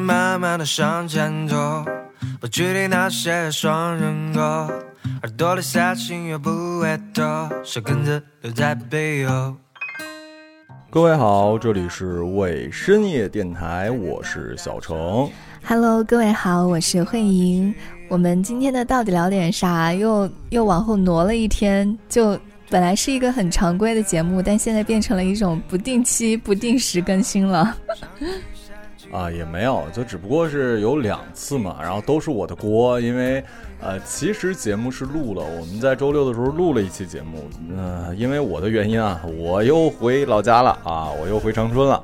慢慢的向前走，不距离那些双人歌，耳朵里塞进又不会透，小根子留在背后。各位好，这里是为深夜电台，我是小程。Hello，各位好，我是慧莹。我们今天的到底聊点啥？又又往后挪了一天，就本来是一个很常规的节目，但现在变成了一种不定期、不定时更新了。啊，也没有，就只不过是有两次嘛，然后都是我的锅，因为呃，其实节目是录了，我们在周六的时候录了一期节目，呃，因为我的原因啊，我又回老家了啊，我又回长春了，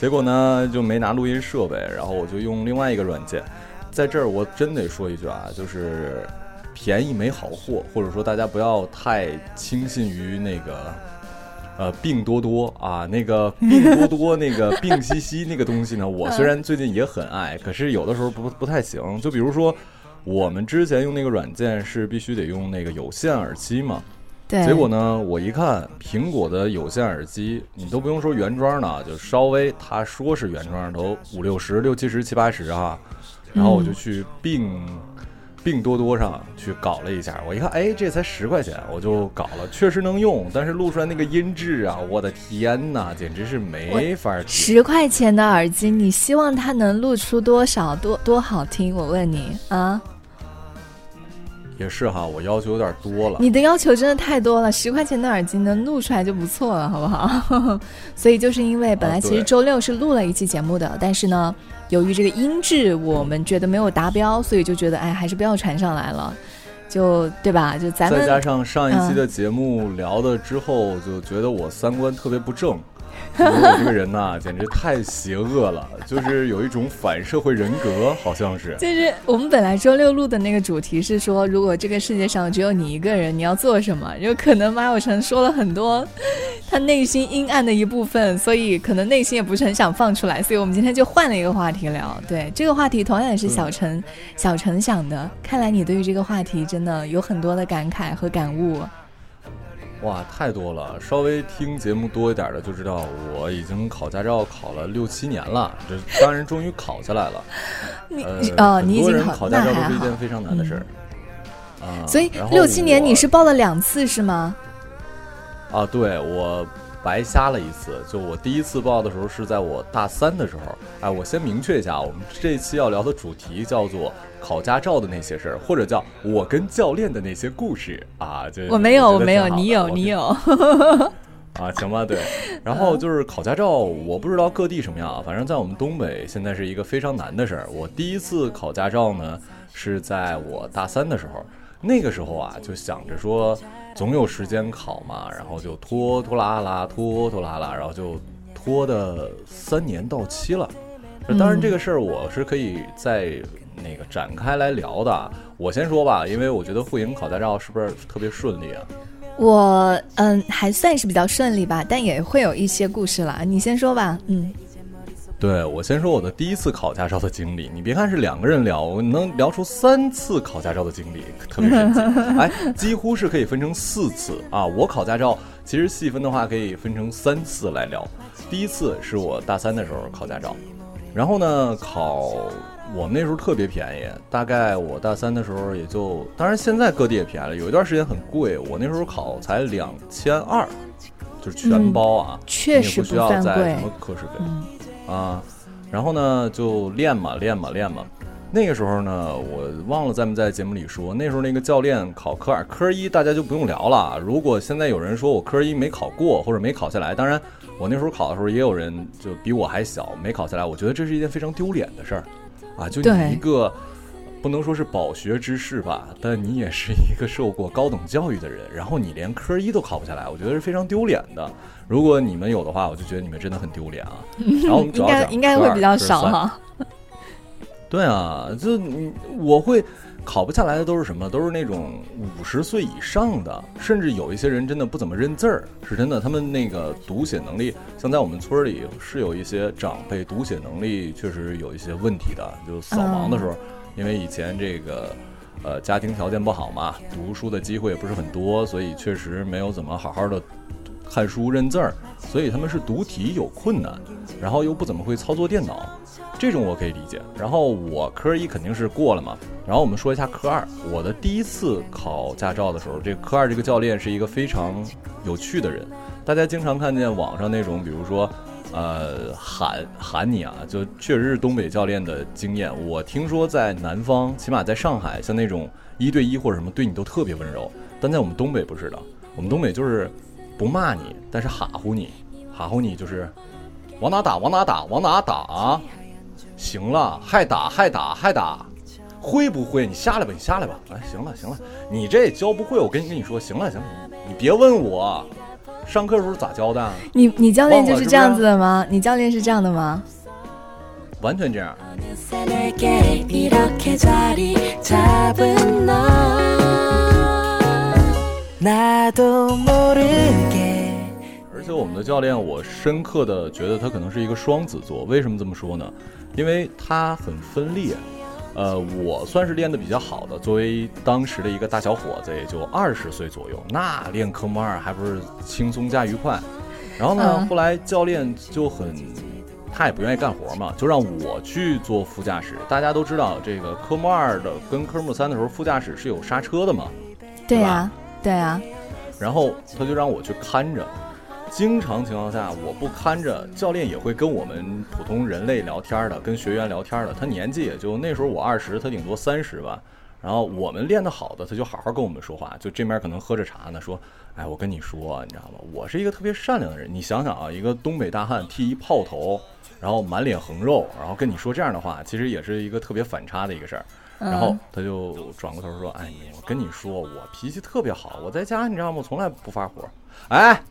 结果呢就没拿录音设备，然后我就用另外一个软件，在这儿我真得说一句啊，就是便宜没好货，或者说大家不要太轻信于那个。呃，病多多啊，那个病多多，那个 病兮兮那个东西呢，我虽然最近也很爱，可是有的时候不不太行。就比如说，我们之前用那个软件是必须得用那个有线耳机嘛，对，结果呢，我一看苹果的有线耳机，你都不用说原装的，就稍微他说是原装都五六十、六七十、七八十啊，然后我就去病。病多多上去搞了一下，我一看，哎，这才十块钱，我就搞了，确实能用，但是录出来那个音质啊，我的天哪，简直是没法听。十块钱的耳机，你希望它能录出多少多多好听？我问你啊，也是哈，我要求有点多了。你的要求真的太多了，十块钱的耳机能录出来就不错了，好不好？所以就是因为本来其实周六是录了一期节目的，但是呢，由于这个音质我们觉得没有达标，所以就觉得哎，还是不要传上来了，就对吧？就咱们再加上上一期的节目聊的之后，就觉得我三观特别不正。我这个人呐、简直太邪恶了，就是有一种反社会人格，好像是。就是我们本来周六录的那个主题是说，如果这个世界上只有你一个人，你要做什么？有可能马有成说了很多他内心阴暗的一部分，所以可能内心也不是很想放出来，所以我们今天就换了一个话题聊。对，这个话题同样也是小陈、小陈想的。看来你对于这个话题真的有很多的感慨和感悟。哇，太多了！稍微听节目多一点的就知道，我已经考驾照考了六七年了，这当然终于考下来了。你呃，你已经考，人考驾照都是一件。非常难的事儿。啊，所以六七年你是报了两次是吗？啊，对我白瞎了一次。就我第一次报的时候是在我大三的时候。哎，我先明确一下，我们这一期要聊的主题叫做考驾照的那些事儿，或者叫我跟教练的那些故事啊。就我没有，我没有，你有，你有。啊，行吧，对。然后就是考驾照，我不知道各地什么样，反正在我们东北现在是一个非常难的事儿。我第一次考驾照呢，是在我大三的时候，那个时候啊，就想着说总有时间考嘛，然后就拖拖拉拉，拖拖拉拉，然后就拖的三年到期了。当然，这个事儿我是可以在那个展开来聊的。我先说吧，因为我觉得慧莹考驾照是不是特别顺利啊？我嗯还算是比较顺利吧，但也会有一些故事了。你先说吧，嗯，对我先说我的第一次考驾照的经历。你别看是两个人聊，我能聊出三次考驾照的经历，特别神奇。哎，几乎是可以分成四次啊！我考驾照其实细分的话可以分成三次来聊。第一次是我大三的时候考驾照，然后呢考我们那时候特别便宜，大概我大三的时候也就，当然现在各地也便宜了，有一段时间很贵，我那时候考才两千二，就是全包啊，确实你也不需要再什。么课时费。嗯啊，然后呢就练嘛练嘛练嘛。那个时候呢，我忘了在没在节目里说，那时候那个教练考科二、科一，大家就不用聊了。如果现在有人说我科一没考过或者没考下来，当然我那时候考的时候也有人就比我还小没考下来，我觉得这是一件非常丢脸的事儿啊！就你一个不能说是饱学之士吧，但你也是一个受过高等教育的人，然后你连科一都考不下来，我觉得是非常丢脸的。如果你们有的话，我就觉得你们真的很丢脸啊。然后我们主应该应该会比较少哈。对啊，就你我会考不下来的都是什么？都是那种五十岁以上的，甚至有一些人真的不怎么认字儿，是真的。他们那个读写能力，像在我们村里是有一些长辈读写能力确实有一些问题的。就扫盲的时候，因为以前这个呃家庭条件不好嘛，读书的机会也不是很多，所以确实没有怎么好好的看书认字儿，所以他们是读题有困难，然后又不怎么会操作电脑，这种我可以理解。然后我科一肯定是过了嘛，然后我们说一下科二。我的第一次考驾照的时候，这科二这个教练是一个非常有趣的人，大家经常看见网上那种，比如说。呃，喊喊你啊，就确实是东北教练的经验。我听说在南方，起码在上海，像那种一对一或者什么，对你都特别温柔。但在我们东北不是的，我们东北就是不骂你，但是哈呼你，哈呼你就是往哪打往哪打往哪打啊，行了，还打还打还打，会不会？你下来吧，你下来吧。哎，行了行了，你这教不会，我跟你跟你说，行了行了，你别问我。上课的时候咋教的？你你教练就是这样子的吗？你教练是这样的吗？完全这样。而且我们的教练，我深刻的觉得他可能是一个双子座。为什么这么说呢？因为他很分裂。呃，我算是练得比较好的，作为当时的一个大小伙子，也就二十岁左右，那练科目二还不是轻松加愉快。然后呢，后来教练就很，他也不愿意干活嘛，就让我去做副驾驶。大家都知道，这个科目二的跟科目三的时候，副驾驶是有刹车的嘛，对呀，对呀。然后他就让我去看着。经常情况下，我不看着教练也会跟我们普通人类聊天的，跟学员聊天的。他年纪也就那时候我二十，他顶多三十吧。然后我们练得好的，他就好好跟我们说话。就这面可能喝着茶呢，说：“哎，我跟你说，你知道吗？我是一个特别善良的人。你想想啊，一个东北大汉剃一炮头，然后满脸横肉，然后跟你说这样的话，其实也是一个特别反差的一个事儿。然后他就转过头说：‘哎，我跟你说，我脾气特别好，我在家你知道吗？从来不发火。’哎。”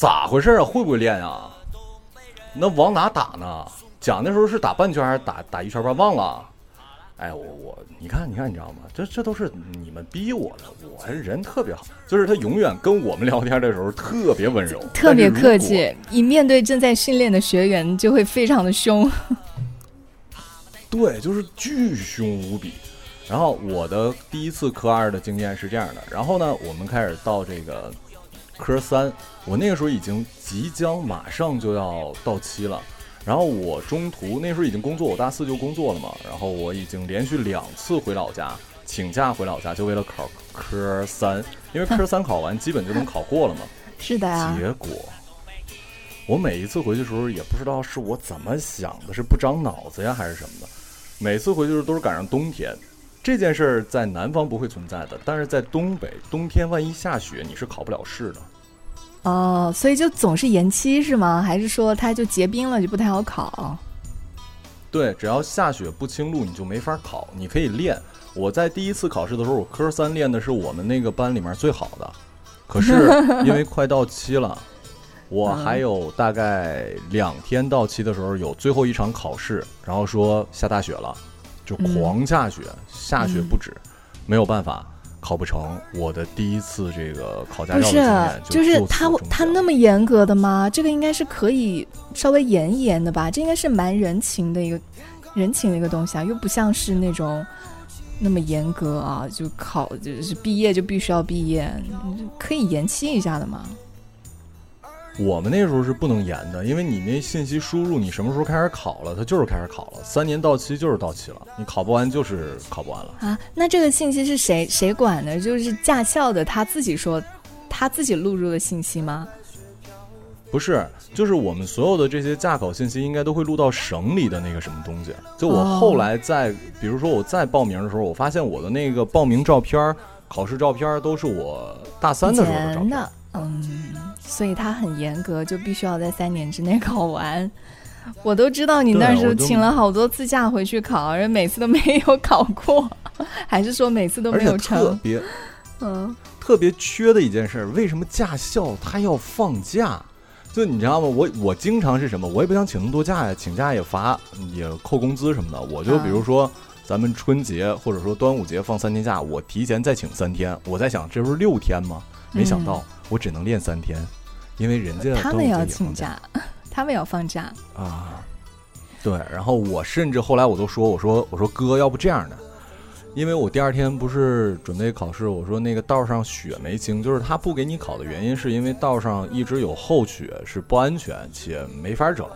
咋回事啊？会不会练啊？那往哪打呢？讲的时候是打半圈还是打打一圈半？忘了。哎，我我你看你看你知道吗？这这都是你们逼我的。我人特别好，就是他永远跟我们聊天的时候特别温柔，特别客气。一面对正在训练的学员，就会非常的凶。对，就是巨凶无比。然后我的第一次科二的经验是这样的。然后呢，我们开始到这个。科三，我那个时候已经即将马上就要到期了，然后我中途那时候已经工作，我大四就工作了嘛，然后我已经连续两次回老家请假回老家，就为了考科三，因为科 三考完基本就能考过了嘛。是的啊。结果我每一次回去的时候，也不知道是我怎么想的，是不长脑子呀，还是什么的，每次回去的时候都是赶上冬天。这件事儿在南方不会存在的，但是在东北，冬天万一下雪，你是考不了试的。哦，所以就总是延期是吗？还是说它就结冰了，就不太好考？对，只要下雪不清路，你就没法考。你可以练。我在第一次考试的时候，我科三练的是我们那个班里面最好的，可是 因为快到期了，我还有大概两天到期的时候有最后一场考试，然后说下大雪了。就狂下雪，下雪不止，没有办法考不成。我的第一次这个考驾照的经验，就是他他那么严格的吗？这个应该是可以稍微严一严的吧？这应该是蛮人情的一个人情的一个东西啊，又不像是那种那么严格啊，就考就是毕业就必须要毕业，可以延期一下的嘛。我们那时候是不能延的，因为你那信息输入，你什么时候开始考了，它就是开始考了。三年到期就是到期了，你考不完就是考不完了啊。那这个信息是谁谁管的？就是驾校的他自己说，他自己录入的信息吗？不是，就是我们所有的这些驾考信息应该都会录到省里的那个什么东西。就我后来在，比如说我再报名的时候，我发现我的那个报名照片、考试照片都是我大三的时候的照片。嗯，所以他很严格，就必须要在三年之内考完。我都知道你那时候请了好多次假回去考，而每次都没有考过，还是说每次都没有成？特别，嗯，特别缺的一件事，为什么驾校他要放假？就你知道吗？我我经常是什么？我也不想请那么多假呀，请假也罚，也扣工资什么的。我就比如说咱们春节或者说端午节放三天假，我提前再请三天。我在想，这不是六天吗？没想到。我只能练三天，因为人家他们要请假，他们要放假啊。对，然后我甚至后来我都说，我说我说哥，要不这样的，因为我第二天不是准备考试，我说那个道上雪没清，就是他不给你考的原因，是因为道上一直有厚雪，是不安全且没法整。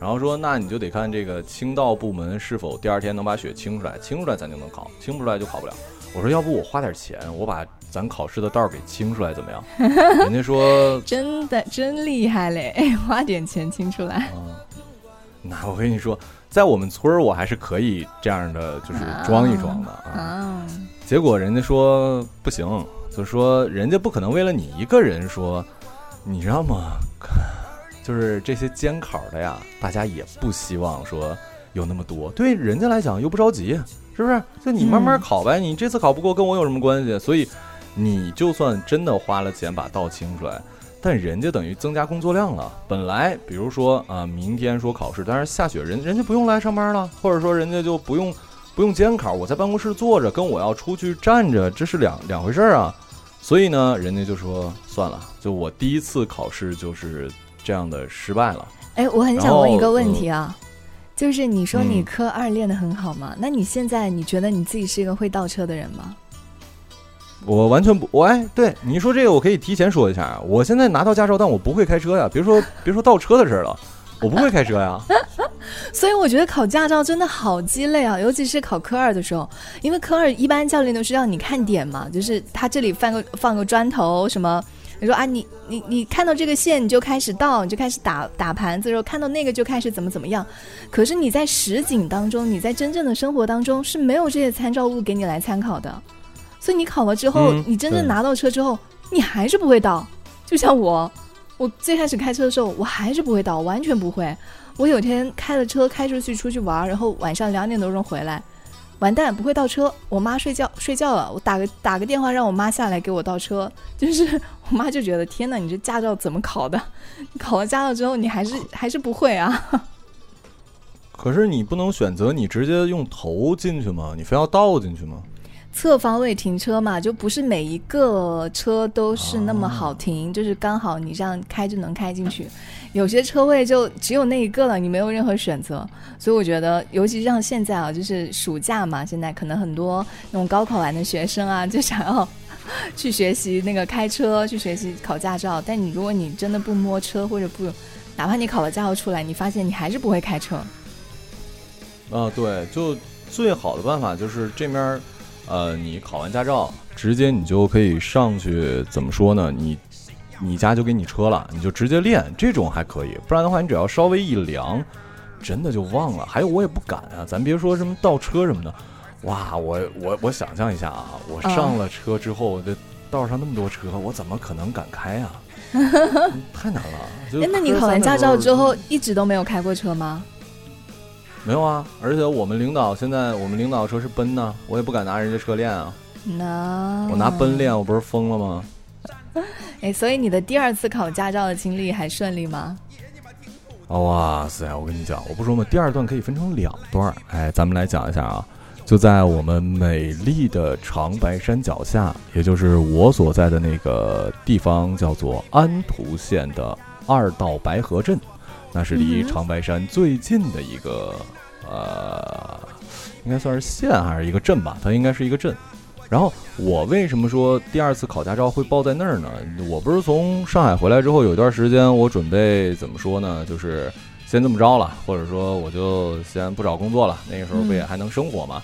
然后说那你就得看这个清道部门是否第二天能把雪清出来，清出来咱就能考，清不出来就考不了。我说要不我花点钱，我把咱考试的道儿给清出来怎么样？人家说真的真厉害嘞，花点钱清出来。那我跟你说。在我们村儿，我还是可以这样的，就是装一装的啊。结果人家说不行，就说人家不可能为了你一个人说，你知道吗？就是这些监考的呀，大家也不希望说有那么多。对人家来讲又不着急，是不是？就你慢慢考呗，你这次考不过跟我有什么关系？所以你就算真的花了钱把道清出来。但人家等于增加工作量了。本来比如说啊，明天说考试，但是下雪，人人家不用来上班了，或者说人家就不用不用监考，我在办公室坐着，跟我要出去站着，这是两两回事儿啊。所以呢，人家就说算了，就我第一次考试就是这样的失败了。哎，我很想问一个问题啊，就是你说你科二练得很好嘛？那你现在你觉得你自己是一个会倒车的人吗？我完全不，我哎，对你说这个，我可以提前说一下啊。我现在拿到驾照，但我不会开车呀。别说 别说倒车的事了，我不会开车呀。所以我觉得考驾照真的好鸡肋啊，尤其是考科二的时候，因为科二一般教练都是让你看点嘛，就是他这里放个放个砖头什么，你说啊，你你你看到这个线你就开始倒，你就开始打打盘子，然后看到那个就开始怎么怎么样。可是你在实景当中，你在真正的生活当中是没有这些参照物给你来参考的。所以你考了之后，你真正拿到车之后，你还是不会倒。就像我，我最开始开车的时候，我还是不会倒，完全不会。我有天开了车开出去出去玩，然后晚上两点多钟回来，完蛋，不会倒车。我妈睡觉睡觉了，我打个打个电话让我妈下来给我倒车。就是我妈就觉得天哪，你这驾照怎么考的？你考了驾照之后，你还是还是不会啊？可是你不能选择你直接用头进去吗？你非要倒进去吗？侧方位停车嘛，就不是每一个车都是那么好停，就是刚好你这样开就能开进去。有些车位就只有那一个了，你没有任何选择。所以我觉得，尤其像现在啊，就是暑假嘛，现在可能很多那种高考完的学生啊，就想要去学习那个开车，去学习考驾照。但你如果你真的不摸车，或者不，哪怕你考了驾照出来，你发现你还是不会开车。啊，对，就最好的办法就是这面。呃，你考完驾照，直接你就可以上去，怎么说呢？你，你家就给你车了，你就直接练，这种还可以。不然的话，你只要稍微一凉，真的就忘了。还有，我也不敢啊，咱别说什么倒车什么的。哇，我我我想象一下啊，我上了车之后，这道上那么多车，我怎么可能敢开啊？太难了。哎，那你考完驾照之后，一直都没有开过车吗？没有啊，而且我们领导现在我们领导车是奔呢，我也不敢拿人家车练啊。那我拿奔练，我不是疯了吗？哎，所以你的第二次考驾照的经历还顺利吗？哇塞，我跟你讲，我不说嘛，第二段可以分成两段。哎，咱们来讲一下啊，就在我们美丽的长白山脚下，也就是我所在的那个地方，叫做安图县的二道白河镇。那是离长白山最近的一个，呃，应该算是县还是一个镇吧？它应该是一个镇。然后我为什么说第二次考驾照会报在那儿呢？我不是从上海回来之后有一段时间，我准备怎么说呢？就是先这么着了，或者说我就先不找工作了。那个时候不也还能生活嘛？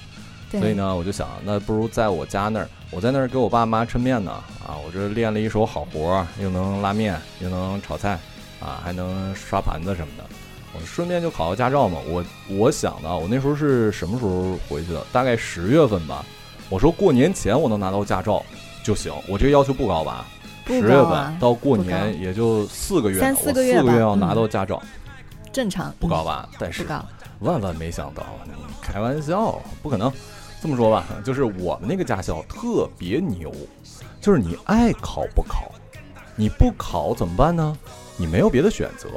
所以呢，我就想，那不如在我家那儿，我在那儿给我爸妈抻面呢。啊，我这练了一手好活，又能拉面，又能炒菜。啊，还能刷盘子什么的，我顺便就考个驾照嘛。我我想的，我那时候是什么时候回去的？大概十月份吧。我说过年前我能拿到驾照就行，我这个要求不高吧？十月份到过年也就四个月，三四个月四个月要拿到驾照，正常不高吧？但是万万没想到，你开玩笑，不可能。这么说吧，就是我们那个驾校特别牛，就是你爱考不考，你不考怎么办呢？你没有别的选择，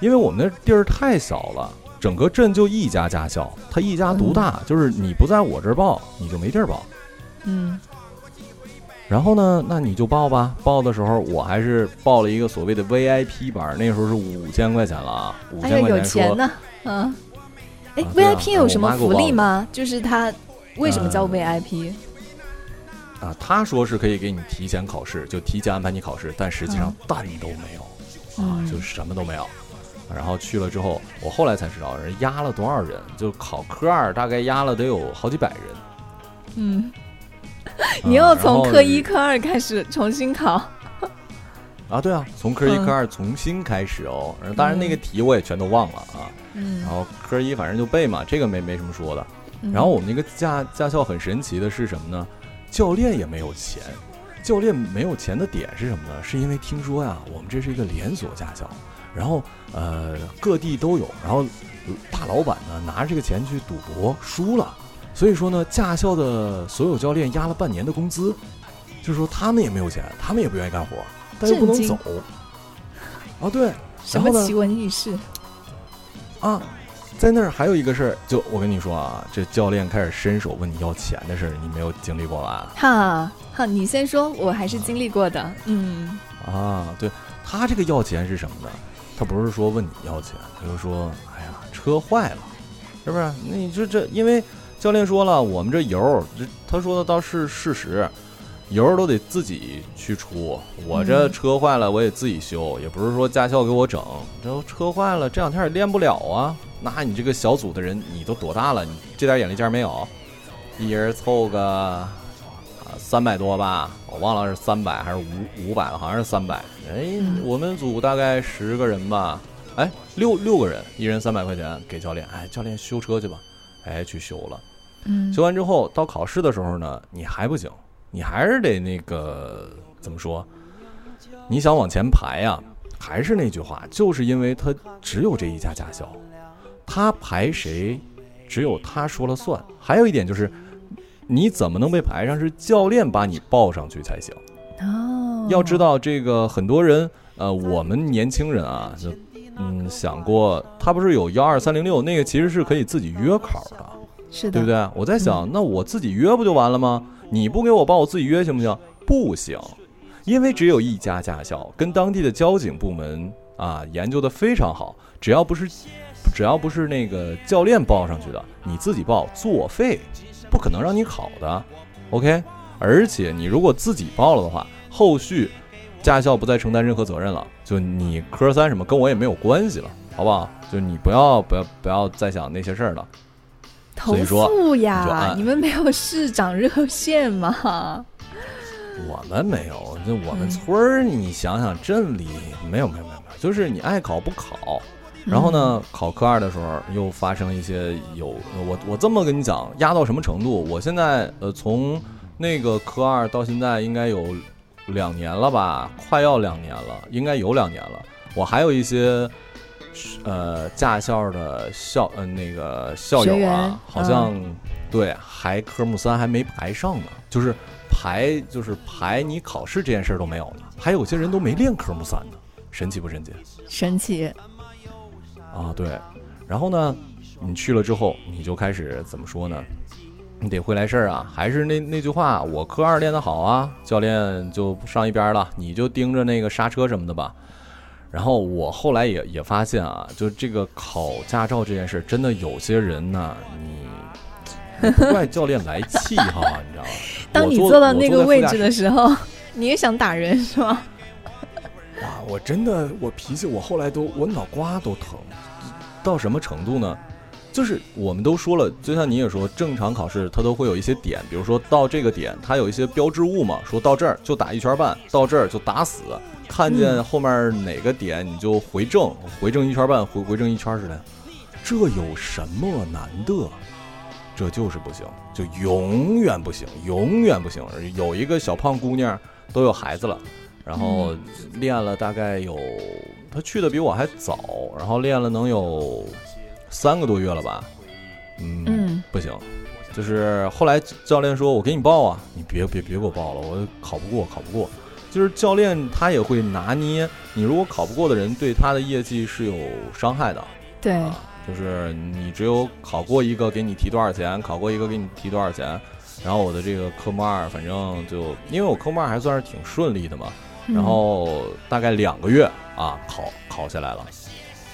因为我们那地儿太小了，整个镇就一家驾校，他一家独大，就是你不在我这儿报，你就没地儿报。嗯。然后呢，那你就报吧。报的时候，我还是报了一个所谓的 VIP 班，那时候是五千块钱了啊，五千块钱。有钱呢，嗯。哎，VIP 有什么福利吗？就是他为什么叫呃 VIP？啊，他说是可以给你提前考试，就提前安排你考试，但实际上嗯蛋都没有，啊，嗯就什么都没有。然后去了之后，我后来才知道人压了多少人，就考科二大概压了得有好几百人。嗯，啊你又从科一、科二开始重新考。啊，对啊，从科一、嗯科二重新开始哦。当然那个题我也全都忘了啊。嗯然后科一反正就背嘛，这个没没什么说的。嗯然后我们那个驾驾校很神奇的是什么呢？教练也没有钱。教练没有钱的点是什么呢？是因为听说呀，我们这是一个连锁驾校，然后呃各地都有，然后呃大老板呢拿着这个钱去赌博输了，所以说呢驾校的所有教练压了半年的工资，就是说他们也没有钱，他们也不愿意干活，但又不能走。啊，对，什然后呢么奇闻异事？啊，在那儿还有一个事儿，就我跟你说啊，这教练开始伸手问你要钱的事儿，你没有经历过吧？哈哈，你先说，我还是经历过的。嗯啊，对他这个要钱是什么呢？他不是说问你要钱，他就说，哎呀，车坏了，是不是？那你说这，因为教练说了，我们这油，这他说的倒是事实，油都得自己去出。我这嗯车坏了，我也自己修，也不是说驾校给我整。这车坏了，这两天也练不了啊。那你这个小组的人，你都多大了？你这点眼力见没有？一人凑个啊三百多吧，我忘了是三百还是五五百了，好像是三百。哎嗯，我们组大概十个人吧，哎，六六个人，一人三百块钱给教练，哎，教练修车去吧，哎，去修了。嗯，修完之后到考试的时候呢，你还不行，你还是得那个怎么说？你想往前排呀、还是那句话，就是因为他只有这一家驾校，他排谁，只有他说了算。还有一点就是，你怎么能被排上？是教练把你报上去才行。哦，要知道，这个很多人，呃，我们年轻人啊，就嗯想过，他不是有幺二三零六，那个其实是可以自己约考的。是的，对不对？我在想，那我自己约不就完了吗？你不给我报，我自己约行不行？不行，因为只有一家驾校，跟当地的交警部门啊研究的非常好，只要不是只要不是那个教练报上去的，你自己报作废，不可能让你考的。OK，而且你如果自己报了的话，后续驾校不再承担任何责任了，就你科三什么跟我也没有关系了，好不好？就你不要不要不要再想那些事儿了。投诉呀！按你们没有市长热线吗？我们没有，就我们嗯村儿，你想想镇里没有没有没有没有，就是你爱考不考。然后嗯呢，考科二的时候又发生一些有我我这么跟你讲，压到什么程度？我现在呃从那个科二到现在应该有两年了吧，快要两年了，应该有两年了。我还有一些呃驾校的校呃那个校友啊，好像、对还科目三还没排上呢，就是排就是排你考试这件事儿都没有呢，还有些人都没练科目三呢，神奇不神奇？神奇，啊，对。然后呢，你去了之后，你就开始怎么说呢？你得会来事儿啊，还是那那句话，我科二练得好啊，教练就上一边了，你就盯着那个刹车什么的吧。然后我后来也也发现啊，就这个考驾照这件事，真的有些人呢，你你不怪教练来气哈，你知道吗？当你坐坐到那个位置的时候，你也想打人是吗？哇，我真的，我脾气，我后来都，我脑瓜都疼，到什么程度呢？就是我们都说了，就像你也说，正常考试它都会有一些点，比如说到这个点，它有一些标志物嘛，说到这儿就打一圈半，到这儿就打死，看见后面哪个点你就回正，回正一圈半，回回正一圈似的，这有什么难的？这就是不行，就永远不行，永远不行。有一个小胖姑娘都有孩子了，然后练了大概有，她去的比我还早，然后练了能有三个多月了吧，嗯，嗯不行，就是后来教练说：“我给你报啊，你别别别给我报了，我考不过，考不过。”就是教练他也会拿捏你，如果考不过的人，对他的业绩是有伤害的。对，啊，就是你只有考过一个给你提多少钱，考过一个给你提多少钱。然后我的这个科目二，反正就因为我科目二还算是挺顺利的嘛，嗯然后大概两个月啊考考下来了，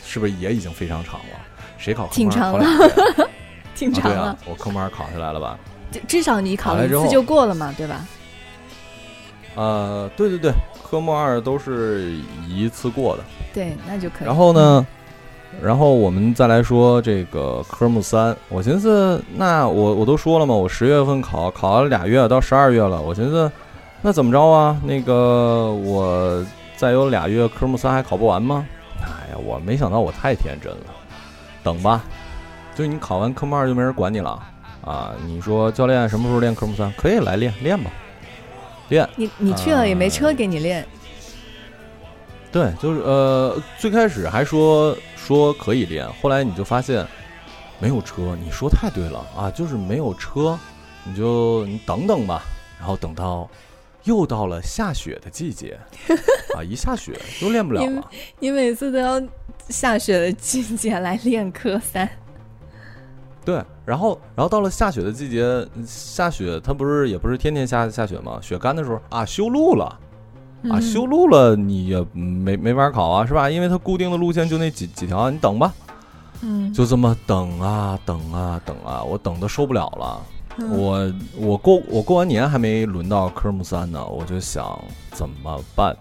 是不是也已经非常长了？谁考挺长了考两个月？挺长了啊对啊，，我科目二考下来了吧？至少你考了一次就过了嘛，对吧？呃，对对对，科目二都是一次过的。对，那就可以。然后呢，然后我们再来说这个科目三。我寻思，那我我都说了嘛，我十月份考，考了俩月，到十二月了。我寻思，那怎么着啊？那个我再有俩月，科目三还考不完吗？哎呀，我没想到我太天真了。等吧，就你考完科目二就没人管你了啊！你说教练什么时候练科目三？可以来练练吧，练。你你去了也没车呃给你练，对，就是呃，最开始还说说可以练，后来你就发现没有车。你说太对了啊，就是没有车，你就你等等吧。然后等到又到了下雪的季节 啊，一下雪又练不了了。你每次都要下雪的季节来练科三。对，然后然后到了下雪的季节，下雪它不是也不是天天下下雪吗？雪干的时候啊，修路了。啊，嗯修路了你也没没法考啊，是吧？因为它固定的路线就那几几条，你等吧。嗯，就这么等啊等啊等啊，我等的受不了了。我我过我过完年还没轮到科目三呢，我就想怎么办？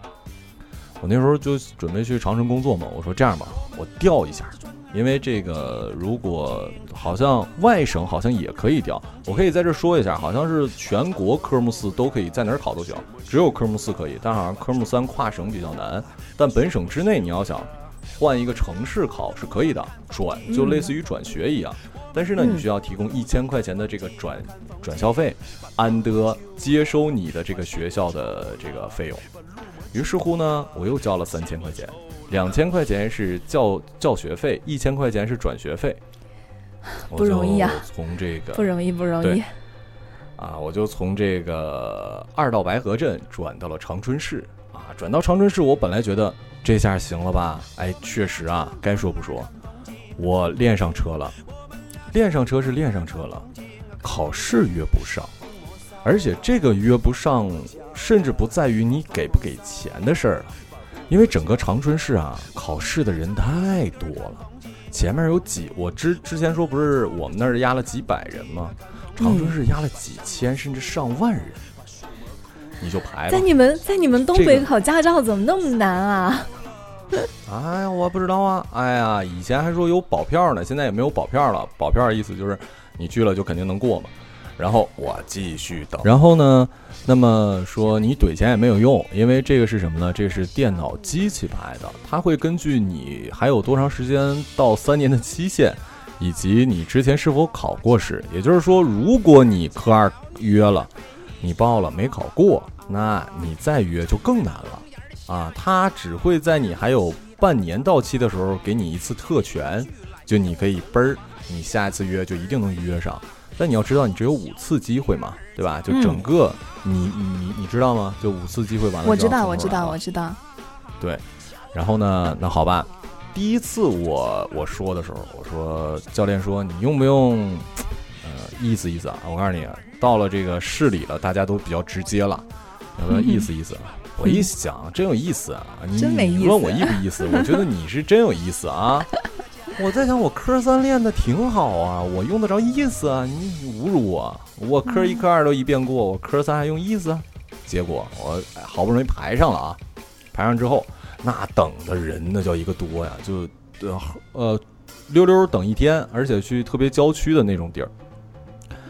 我那时候就准备去长春工作嘛，我说这样吧，我调一下，因为这个如果好像外省好像也可以调，我可以在这说一下，好像是全国科目四都可以在哪儿考都行，只有科目四可以，但好像科目三跨省比较难，但本省之内你要想换一个城市考是可以的，转就类似于转学一样。但是呢，嗯你需要提供一千块钱的这个转转校费，安德接收你的这个学校的这个费用。于是乎呢，我又交了三千块钱，两千块钱是教教学费，一千块钱是转学费。不容易啊从这个不容易，不容易。啊，我就从这个二道白河镇转到了长春市啊，转到长春市，我本来觉得这下行了吧？哎，确实啊，该说不说，我练上车了，练上车是练上车了，考试约不上，而且这个约不上，甚至不在于你给不给钱的事儿了，因为整个长春市啊，考试的人太多了。前面有几，我之之前说不是我们那儿压了几百人吗？长春市压了几千甚至上万人，你就排吧在。你们在你们东北考驾照怎么那么难啊？哎呀，我不知道啊。哎呀，以前还说有保票呢，现在也没有保票了。保票的意思就是你去了就肯定能过嘛。然后我继续等。然后呢，那么说你怼钱也没有用，因为这个是什么呢？这是电脑机器排的，它会根据你还有多长时间到三年的期限，以及你之前是否考过试。也就是说，如果你科二约了，你报了没考过，那你再约就更难了。啊，他只会在你还有半年到期的时候给你一次特权，就你可以嘣儿，你下一次约就一定能约上。但你要知道，你只有五次机会嘛，对吧？就整个、你你你你知道吗？就五次机会完了，我知道，我知道，我知道。对，然后呢，那好吧，第一次我我说的时候，我说教练说你用不用，呃，意思意思啊？我告诉你，到了这个市里了，大家都比较直接了，要不要意思意思啊？我一想，真有意思啊！你真没意思你问我意不意思？我觉得你是真有意思啊！我在想，我科三练的挺好啊，我用得着意思啊？你你侮辱我！我科一、科二都一遍过，我科三还用意思啊？结果我哎好不容易排上了啊，排上之后，那等的人那叫一个多呀，就呃呃溜溜等一天，而且去特别郊区的那种地儿，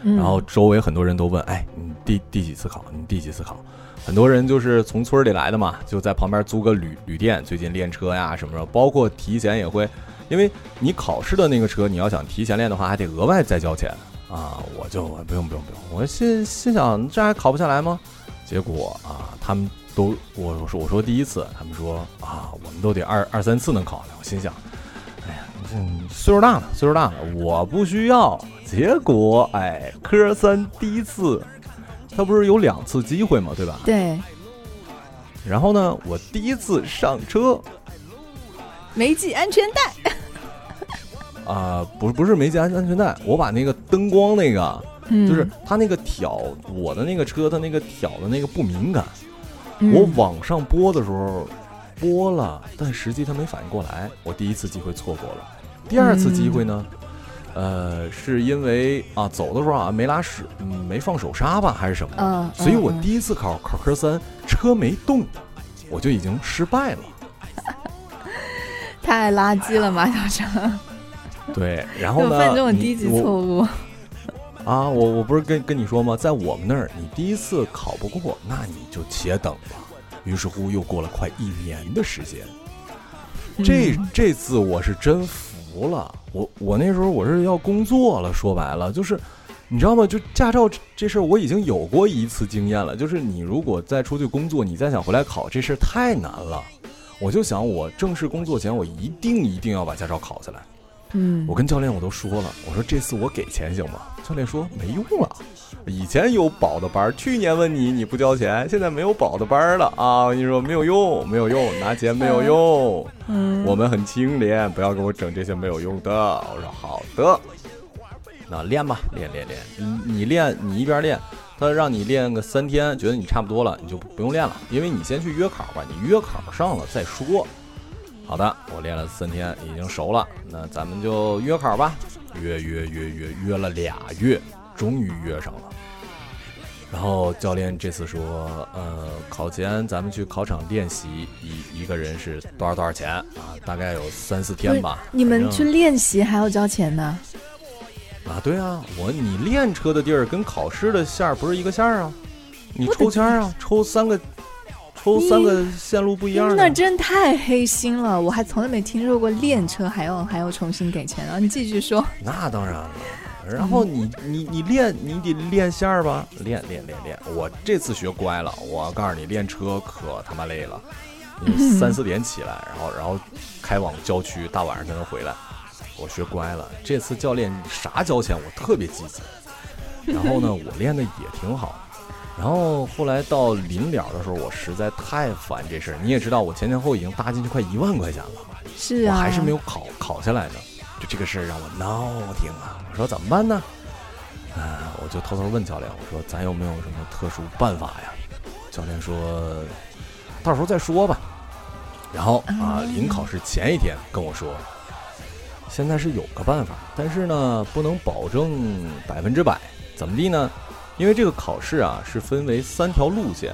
嗯、然后周围很多人都问，哎，你第第几次考？你第几次考？很多人就是从村里来的嘛，就在旁边租个旅旅店，最近练车呀什么的，包括提前也会，因为你考试的那个车，你要想提前练的话，还得额外再交钱啊。我就不用不用不用，我心心想这还考不下来吗？结果啊，他们都我我说我说第一次，他们说啊，我们都得二二三次能考来。我心想，哎呀，这岁数大了，岁数大了，我不需要。结果哎，科三第一次，他不是有两次机会嘛，对吧？对，然后呢，我第一次上车没系安全带。啊、不不是没系安安全带，我把那个灯光那个，嗯，就是他那个挑我的那个车，他那个挑的那个不敏感，嗯我往上拨的时候拨了，但实际他没反应过来，我第一次机会错过了。第二次机会呢，呃，是因为啊，走的时候啊没拉屎，嗯没放手刹吧，还是什么？嗯，所以我嗯第一次考考科三，车没动，我就已经失败了。太垃圾了，马小成，对，然后就呢？犯这种低级错误。啊，我我不是跟跟你说吗？在我们那儿，你第一次考不过，那你就且等吧。于是乎，又过了快一年的时间。这嗯这次我是真服服了，我我那时候我是要工作了，说白了就是，你知道吗？就驾照这事儿我已经有过一次经验了，就是你如果再出去工作，你再想回来考这事儿太难了。我就想，我正式工作前，我一定一定要把驾照考下来。嗯，我跟教练我都说了，我说这次我给钱行吗？教练说没用了，以前有保的班儿，去年问你你不交钱，现在没有保的班儿了啊！我跟你说没有用，没有用，拿钱没有用，嗯，我们很清廉，不要给我整这些没有用的。我说好的，那练吧，练练练，你你练，你一边练，他让你练个三天，觉得你差不多了，你就不用练了，因为你先去约考吧，你约考上了再说。好的，我练了三天，已经熟了，那咱们就约考吧。约约约约约了俩月，终于约上了。然后教练这次说，呃，考前咱们去考场练习，一一个人是多少多少钱啊？大概有三四天吧。你们去练习还要交钱呢？啊？对啊，我你练车的地儿跟考试的线儿不是一个线儿啊，你抽签儿啊，抽三个，抽三个线路不一样的。那真太黑心了，我还从来没听说过练车还要还要重新给钱后！你继续说。那当然了。然后你你你练你得练线儿吧，练练练练。我这次学乖了，我告诉你，练车可他妈累了。你三四点起来，然后然后开往郊区，大晚上才能回来。我学乖了，这次教练啥交钱我特别积极。然后呢，我练的也挺好。然后后来到临了的时候，我实在太烦这事儿。你也知道，我前前后后已经搭进去快一万块钱了。是啊，我还是没有考考下来呢。就这个事儿让我闹挺啊！我说怎么办呢？啊，我就偷偷问教练，我说咱有没有什么特殊办法呀？教练说，到时候再说吧。然后啊，临考试前一天跟我说，现在是有个办法，但是呢，不能保证百分之百。怎么地呢？因为这个考试啊是分为三条路线，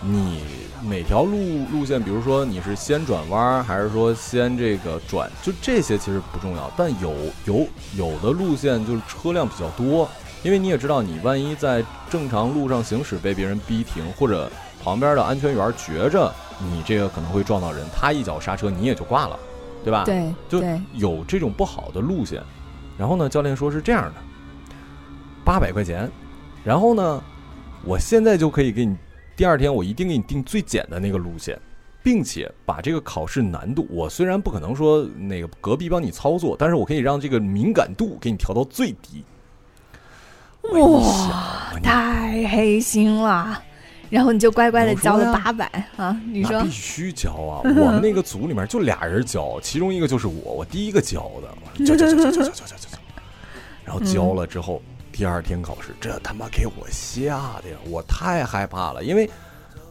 你每条路路线，比如说你是先转弯，还是说先这个转，就这些其实不重要。但有有有的路线就是车辆比较多，因为你也知道，你万一在正常路上行驶被别人逼停，或者旁边的安全员觉着你这个可能会撞到人，他一脚刹车你也就挂了，对吧？对就，有这种不好的路线。然后呢，教练说是这样的，八百块钱，然后呢，我现在就可以给你，第二天我一定给你定最简的那个路线，并且把这个考试难度，我虽然不可能说那个隔壁帮你操作，但是我可以让这个敏感度给你调到最低。我一想啊你太黑心了。然后你就乖乖的交了呀八百啊！你说必须交啊！我们那个组里面就俩人交，其中一个就是我，我第一个交的，交交交交交交交交交，然后交了之后，第二天考试，这他妈给我吓的呀！我太害怕了，因为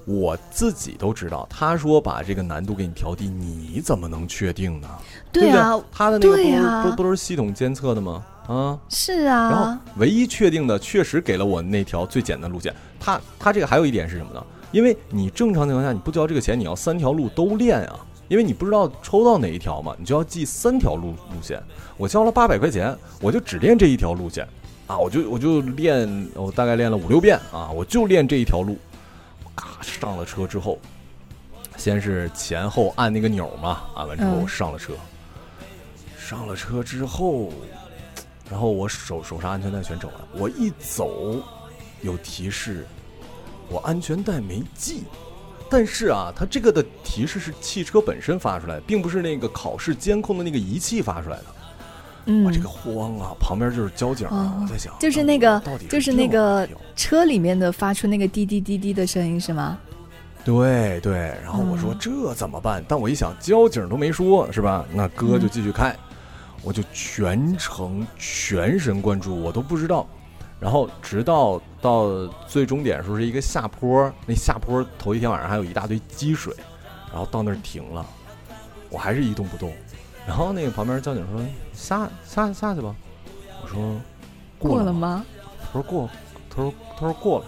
我自己都知道，他说把这个难度给你调低，你怎么能确定呢？对啊不对？他的那个不是、对呀不不都是系统监测的吗？啊，是啊然后啊，唯一确定的，确实给了我那条最简单的路线。他他这个还有一点是什么呢？因为你正常情况下你不交这个钱，你要三条路都练啊，因为你不知道抽到哪一条嘛，你就要记三条路路线。我交了八百块钱，我就只练这一条路线啊，我就我就练，我大概练了五六遍啊，我就练这一条路。咔上了车之后，先是前后按那个钮嘛，按完之后我上了车，上了车之后。然后我手手刹安全带全整完，我一走，有提示，我安全带没系。但是啊，它这个的提示是汽车本身发出来的，并不是那个考试监控的那个仪器发出来的。嗯我，这个慌啊，旁边就是交警啊，哦我在想，就是那个到底就是那个车里面的发出那个滴滴滴滴的声音是吗？对对，然后我说嗯这怎么办？但我一想，交警都没说，是吧？那哥就继续开，我就全程全神贯注，我都不知道。然后直到到最终点的时候是一个下坡，那下坡头一天晚上还有一大堆积水，然后到那儿停了，我还是一动不动。然后那个旁边交警说下下下去吧，我说过了了吗？他说过，他说他说过了。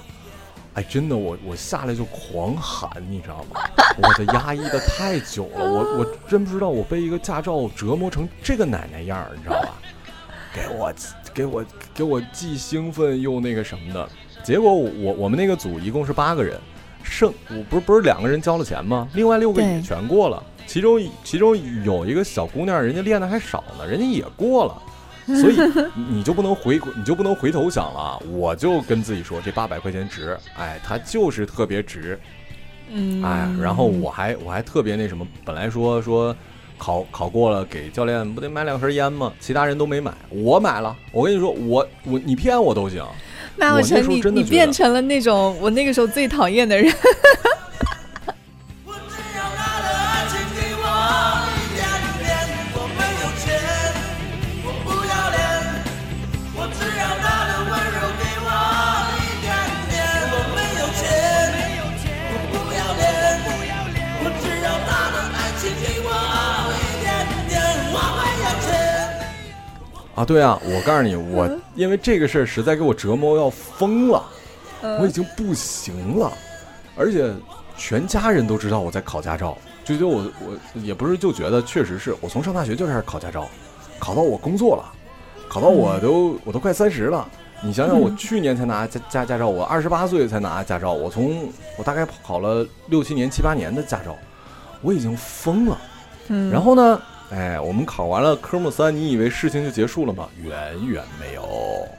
哎，真的，我我下来就狂喊，你知道吗？我的压抑的太久了，我我真不知道我被一个驾照折磨成这个奶奶样儿，你知道吧？给我给我给我既兴奋又那个什么的。结果我我们那个组一共是八个人，剩我不是不是两个人交了钱吗？另外六个也全过了，其中其中有一个小姑娘，人家练的还少呢，人家也过了。所以 你就不能回你就不能回头想了，我就跟自己说这八百块钱值，哎，它就是特别值，嗯，哎，然后我还我还特别那什么，本来说说考考过了给教练不得买两盒烟吗？其他人都没买，我买了。我跟你说，我我你骗我都行，那时候你你变成了那种我那个时候最讨厌的人。对啊，我告诉你，我因为这个事儿实在给我折磨要疯了，我已经不行了，而且全家人都知道我在考驾照，就觉得我我也不是就觉得确实是我从上大学就开始考驾照，考到我工作了，考到我都我都快三十了。你想想，我去年才拿驾驾驾照，我二十八岁才拿驾照，我从我大概考了六七年、七八年的驾照，我已经疯了。嗯，然后呢，哎，我们考完了科目三，你以为事情就结束了吗？远远没有。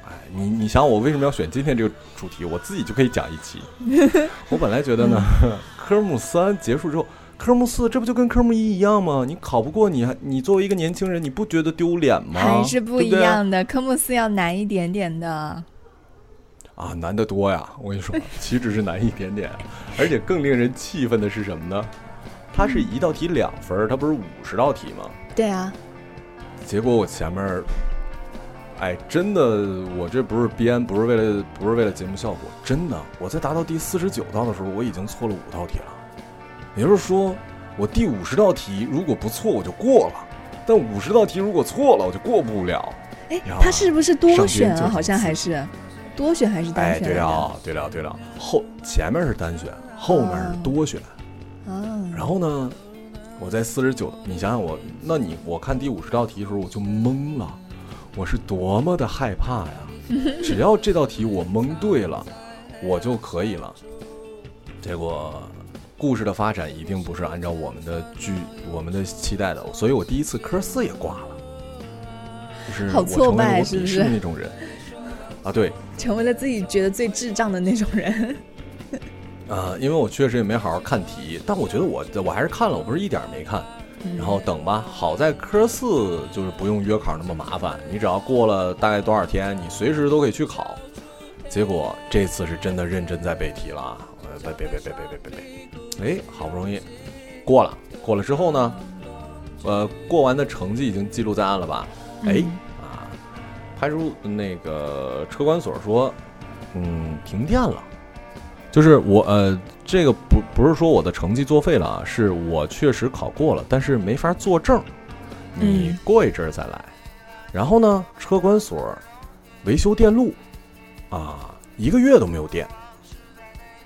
哎，你你想我为什么要选今天这个主题？我自己就可以讲一期。我本来觉得呢，科目三结束之后，科目四这不就跟科目一一样吗？你考不过，你还你作为一个年轻人，你不觉得丢脸吗？还是不一对对样的，科目四要难一点点的。啊，难得多呀！我跟你说，岂止是难一点点，而且更令人气愤的是什么呢？它是一道题两分，它不是五十道题吗？对啊，结果我前面儿，哎，真的，我这不是编，不是为了，不是为了节目效果，真的，我在达到第四十九道的时候，我已经错了五道题了。也就是说，我第五十道题如果不错，我就过了；但五十道题如果错了，我就过不了。哎呀，他是不是多选啊？好像还是多选还是单哎，选哎？对了，对了，对了，后前面是单选，后面是多选。啊，然后呢，我在四十九，你想想我，那你我看第五十道题的时候我就懵了，我是多么的害怕呀！只要这道题我蒙对了，我就可以了。结果故事的发展一定不是按照我们的剧、我们的期待的，所以我第一次科四也挂了，就是我好挫成为我鄙视败是不是的那种人啊，对。成为了自己觉得最智障的那种人。呃，因为我确实也没好好看题，但我觉得我我还是看了，我不是一点儿没看。然后等吧，好在科四就是不用约考那么麻烦，你只要过了大概多少天，你随时都可以去考。结果这次是真的认真在背题了啊！呃，背背背背背背背背，哎，好不容易过了，过了之后呢，呃，过完的成绩已经记录在案了吧？哎嗯啊，派出那个车管所说，嗯，停电了。就是我呃，这个不不是说我的成绩作废了啊，是我确实考过了，但是没法作证，你嗯过一阵儿再来。然后呢，车管所维修电路啊，一个月都没有电，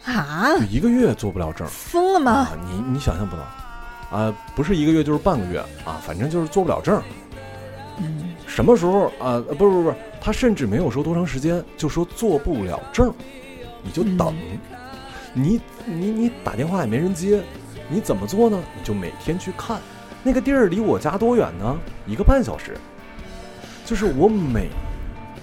啊就，一个月做不了证疯了吗？啊！你你想象不到啊，不是一个月就是半个月啊，反正就是做不了证。嗯，什么时候啊？呃不是不是不是，他甚至没有说多长时间，就说做不了证，你就等。你你你打电话也没人接，你怎么做呢？你就每天去看，那个地儿离我家多远呢？一个半小时。就是我每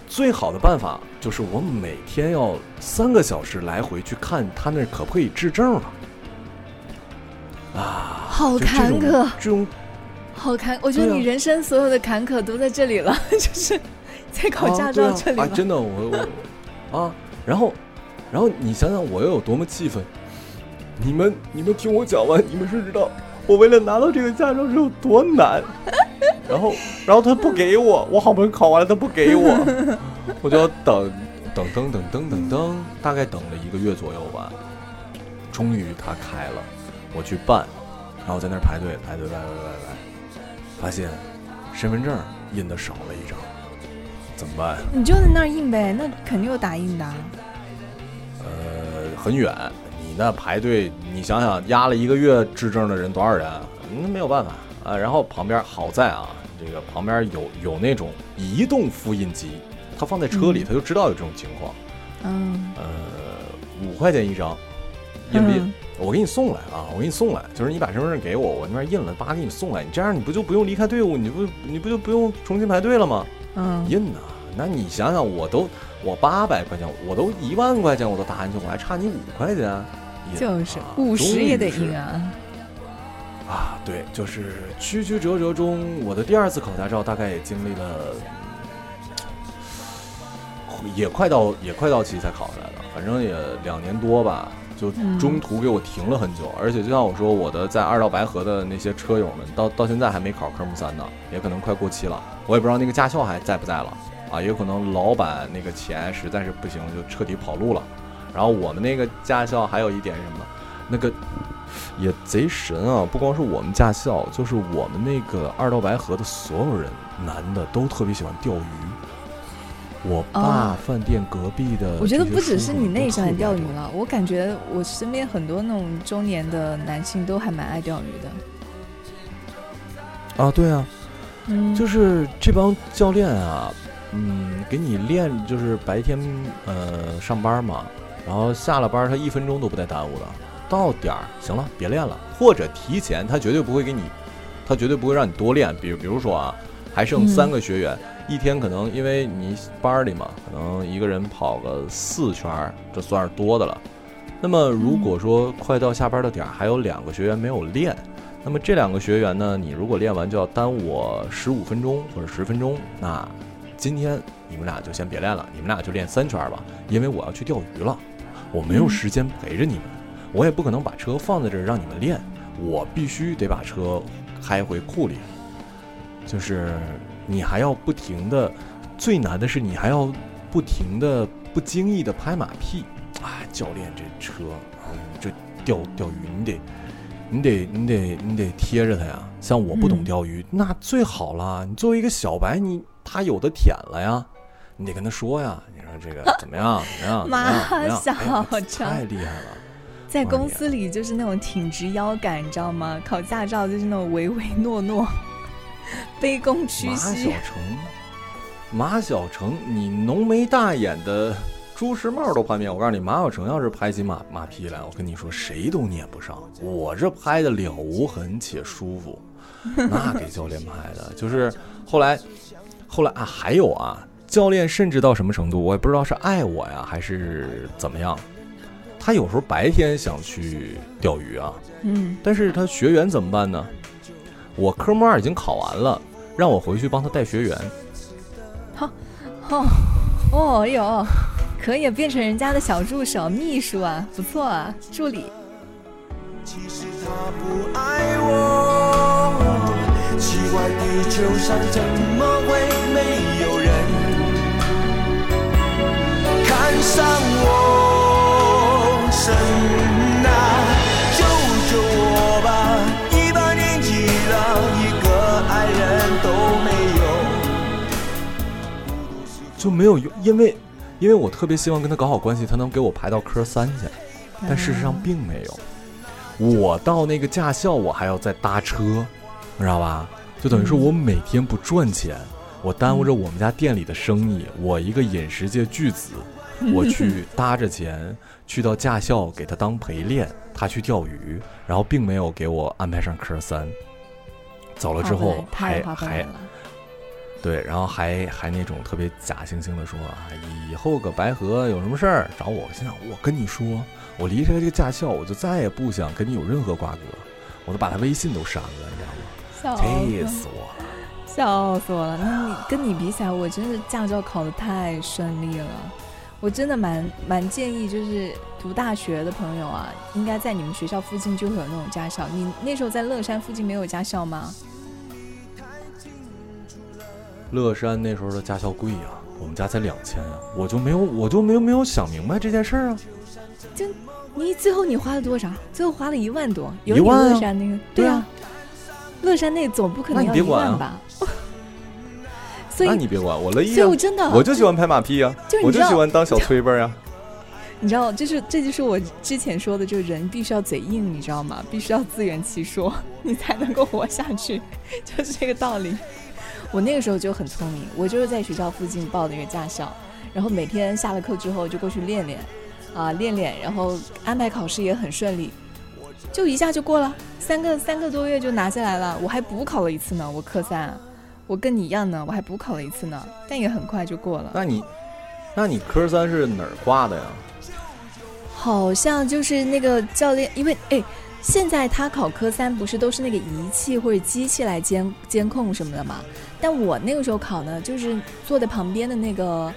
最好的办法就是我每天要三个小时来回去看他那儿可不可以质证了。啊，好坎坷，这种好坎，我觉得你人生所有的坎坷都在这里了，就是在考驾照这里了。真的，我我啊，然后，然后你想想我又有多么气愤！你们你们听我讲完，你们是知道我为了拿到这个驾照是有多难。然后，然后他不给我，我好不容易考完了，他不给我，我就要等等等等等等等，大概等了一个月左右吧。终于他开了，我去办，然后在那儿排队排队排排排排排，发现身份证印的少了一张，怎么办？你就在那儿印呗，那肯定有打印的啊。呃，很远，你那排队，你想想压了一个月制证的人多少人啊？那没有办法啊。然后旁边好在啊，这个旁边有有那种移动复印机，他放在车里，他就知道有这种情况。嗯，呃，五块钱一张，印不印？嗯我给你送来啊，我给你送来，就是你把身份证给我，我那边印了，叭给你送来，你这样你不就不用离开队伍，你不你不就不用重新排队了吗？嗯，印呐，那你想想，我都我八百块钱，我都一万块钱我都打进去，我还差你五块钱，印就是啊五十也得终于是印啊。啊，对，就是曲曲折折中，我的第二次考驾照大概也经历了，嗯也快到也快到期才考下来的，反正也两年多吧，就嗯中途给我停了很久，而且就像我说，我的在二道白河的那些车友们，到到现在还没考科目三呢，也可能快过期了，我也不知道那个驾校还在不在了啊，也有可能老板那个钱实在是不行，就彻底跑路了。然后我们那个驾校还有一点是什么，那个也贼神啊！不光是我们驾校，就是我们那个二道白河的所有人，男的都特别喜欢钓鱼。我爸哦饭店隔壁的，我觉得不只是你那喜欢钓鱼了，我感觉我身边很多那种中年的男性都还蛮爱钓鱼的。啊，对啊，嗯，就是这帮教练啊，嗯，给你练，就是白天呃上班嘛，然后下了班他一分钟都不带耽误的，到点儿行了别练了，或者提前，他绝对不会给你，他绝对不会让你多练，比如比如说啊，还剩三个学员，一天可能因为你班里嘛，可能一个人跑个四圈儿，这算是多的了。那么如果说快到下班的点儿，还有两个学员没有练，那么这两个学员呢，你如果练完就要耽误我十五分钟或者十分钟，那今天你们俩就先别练了，你们俩就练三圈吧，因为我要去钓鱼了，我没有时间陪着你们，我也不可能把车放在这儿让你们练，我必须得把车开回库里，就是你还要不停的，最难的是你还要不停的不经意的拍马屁，哎，教练这车，嗯，这钓钓鱼你得。你得你得你得贴着他呀，像我不懂钓鱼，那最好了。你作为一个小白，你他有的舔了呀，你得跟他说呀。你说这个 怎么样？怎么样？怎么样？怎么样？妈哎呀这小太厉害了。在公司里就是那种挺直腰杆，你知道吗？考驾照就是那种唯唯诺诺、卑躬屈膝马小膝。成，马小成，你浓眉大眼的朱时茂都拍面。我告诉你，马小成要是拍起马马屁来，我跟你说，谁都撵不上。我这拍的了无痕且舒服，那给教练拍的，就是后来，后来啊，还有啊，教练甚至到什么程度，我也不知道是爱我呀，还是怎么样。他有时候白天想去钓鱼啊，嗯，但是他学员怎么办呢？我科目二已经考完了，让我回去帮他带学员。哦哦哟，可以变成人家的小助手、秘书啊，不错啊，助理。其实他不爱我，奇怪，地球上怎么会没有人看上我？神啊，救救我吧！一把年纪了，一个爱人都没有。就没有用，因为因为我特别希望跟他搞好关系，他能给我排到科三去，但事实上并没有。我到那个驾校，我还要再搭车，你知道吧？就等于说我每天不赚钱，我耽误着我们家店里的生意。我一个饮食界巨子，我去 搭着钱去到驾校给他当陪练，他去钓鱼，然后并没有给我安排上科三。走了之后还还。对，然后还还那种特别假惺惺的说啊，以后搁白河有什么事儿找我。我心想，我跟你说，我离开这个驾校，我就再也不想跟你有任何瓜葛，我都把他微信都删了，你知道吗？气死我了！笑死我了！那你跟你比起来，我真是驾照考的太顺利了。我真的蛮蛮建议，就是读大学的朋友啊，应该在你们学校附近就会有那种驾校。你那时候在乐山附近没有驾校吗？乐山那时候的驾校贵呀、我们家才两千啊，我就没有我就没有没有想明白这件事儿啊。就你最后你花了多少？最后花了一万多，有你一万啊乐山那个？对啊啊，乐山那总不可能要一万吧？所以那你别管，我乐意啊所以我，真的我就喜欢拍马屁呀，我就喜欢当小崔巴呀。你知道，就是这就是我之前说的，就是人必须要嘴硬，你知道吗？必须要自圆其说，你才能够活下去，就是这个道理。我那个时候就很聪明，我就是在学校附近报的一个驾校，然后每天下了课之后就过去练练，啊、练练，然后安排考试也很顺利，就一下就过了，三个三个多月就拿下来了。我还补考了一次呢，我科三，我跟你一样呢，我还补考了一次呢，但也很快就过了。那你，那你科三是哪儿挂的呀？好像就是那个教练，因为哎，现在他考科三不是都是那个仪器或者机器来监监控什么的嘛？但我那个时候考呢，就是坐在旁边的那个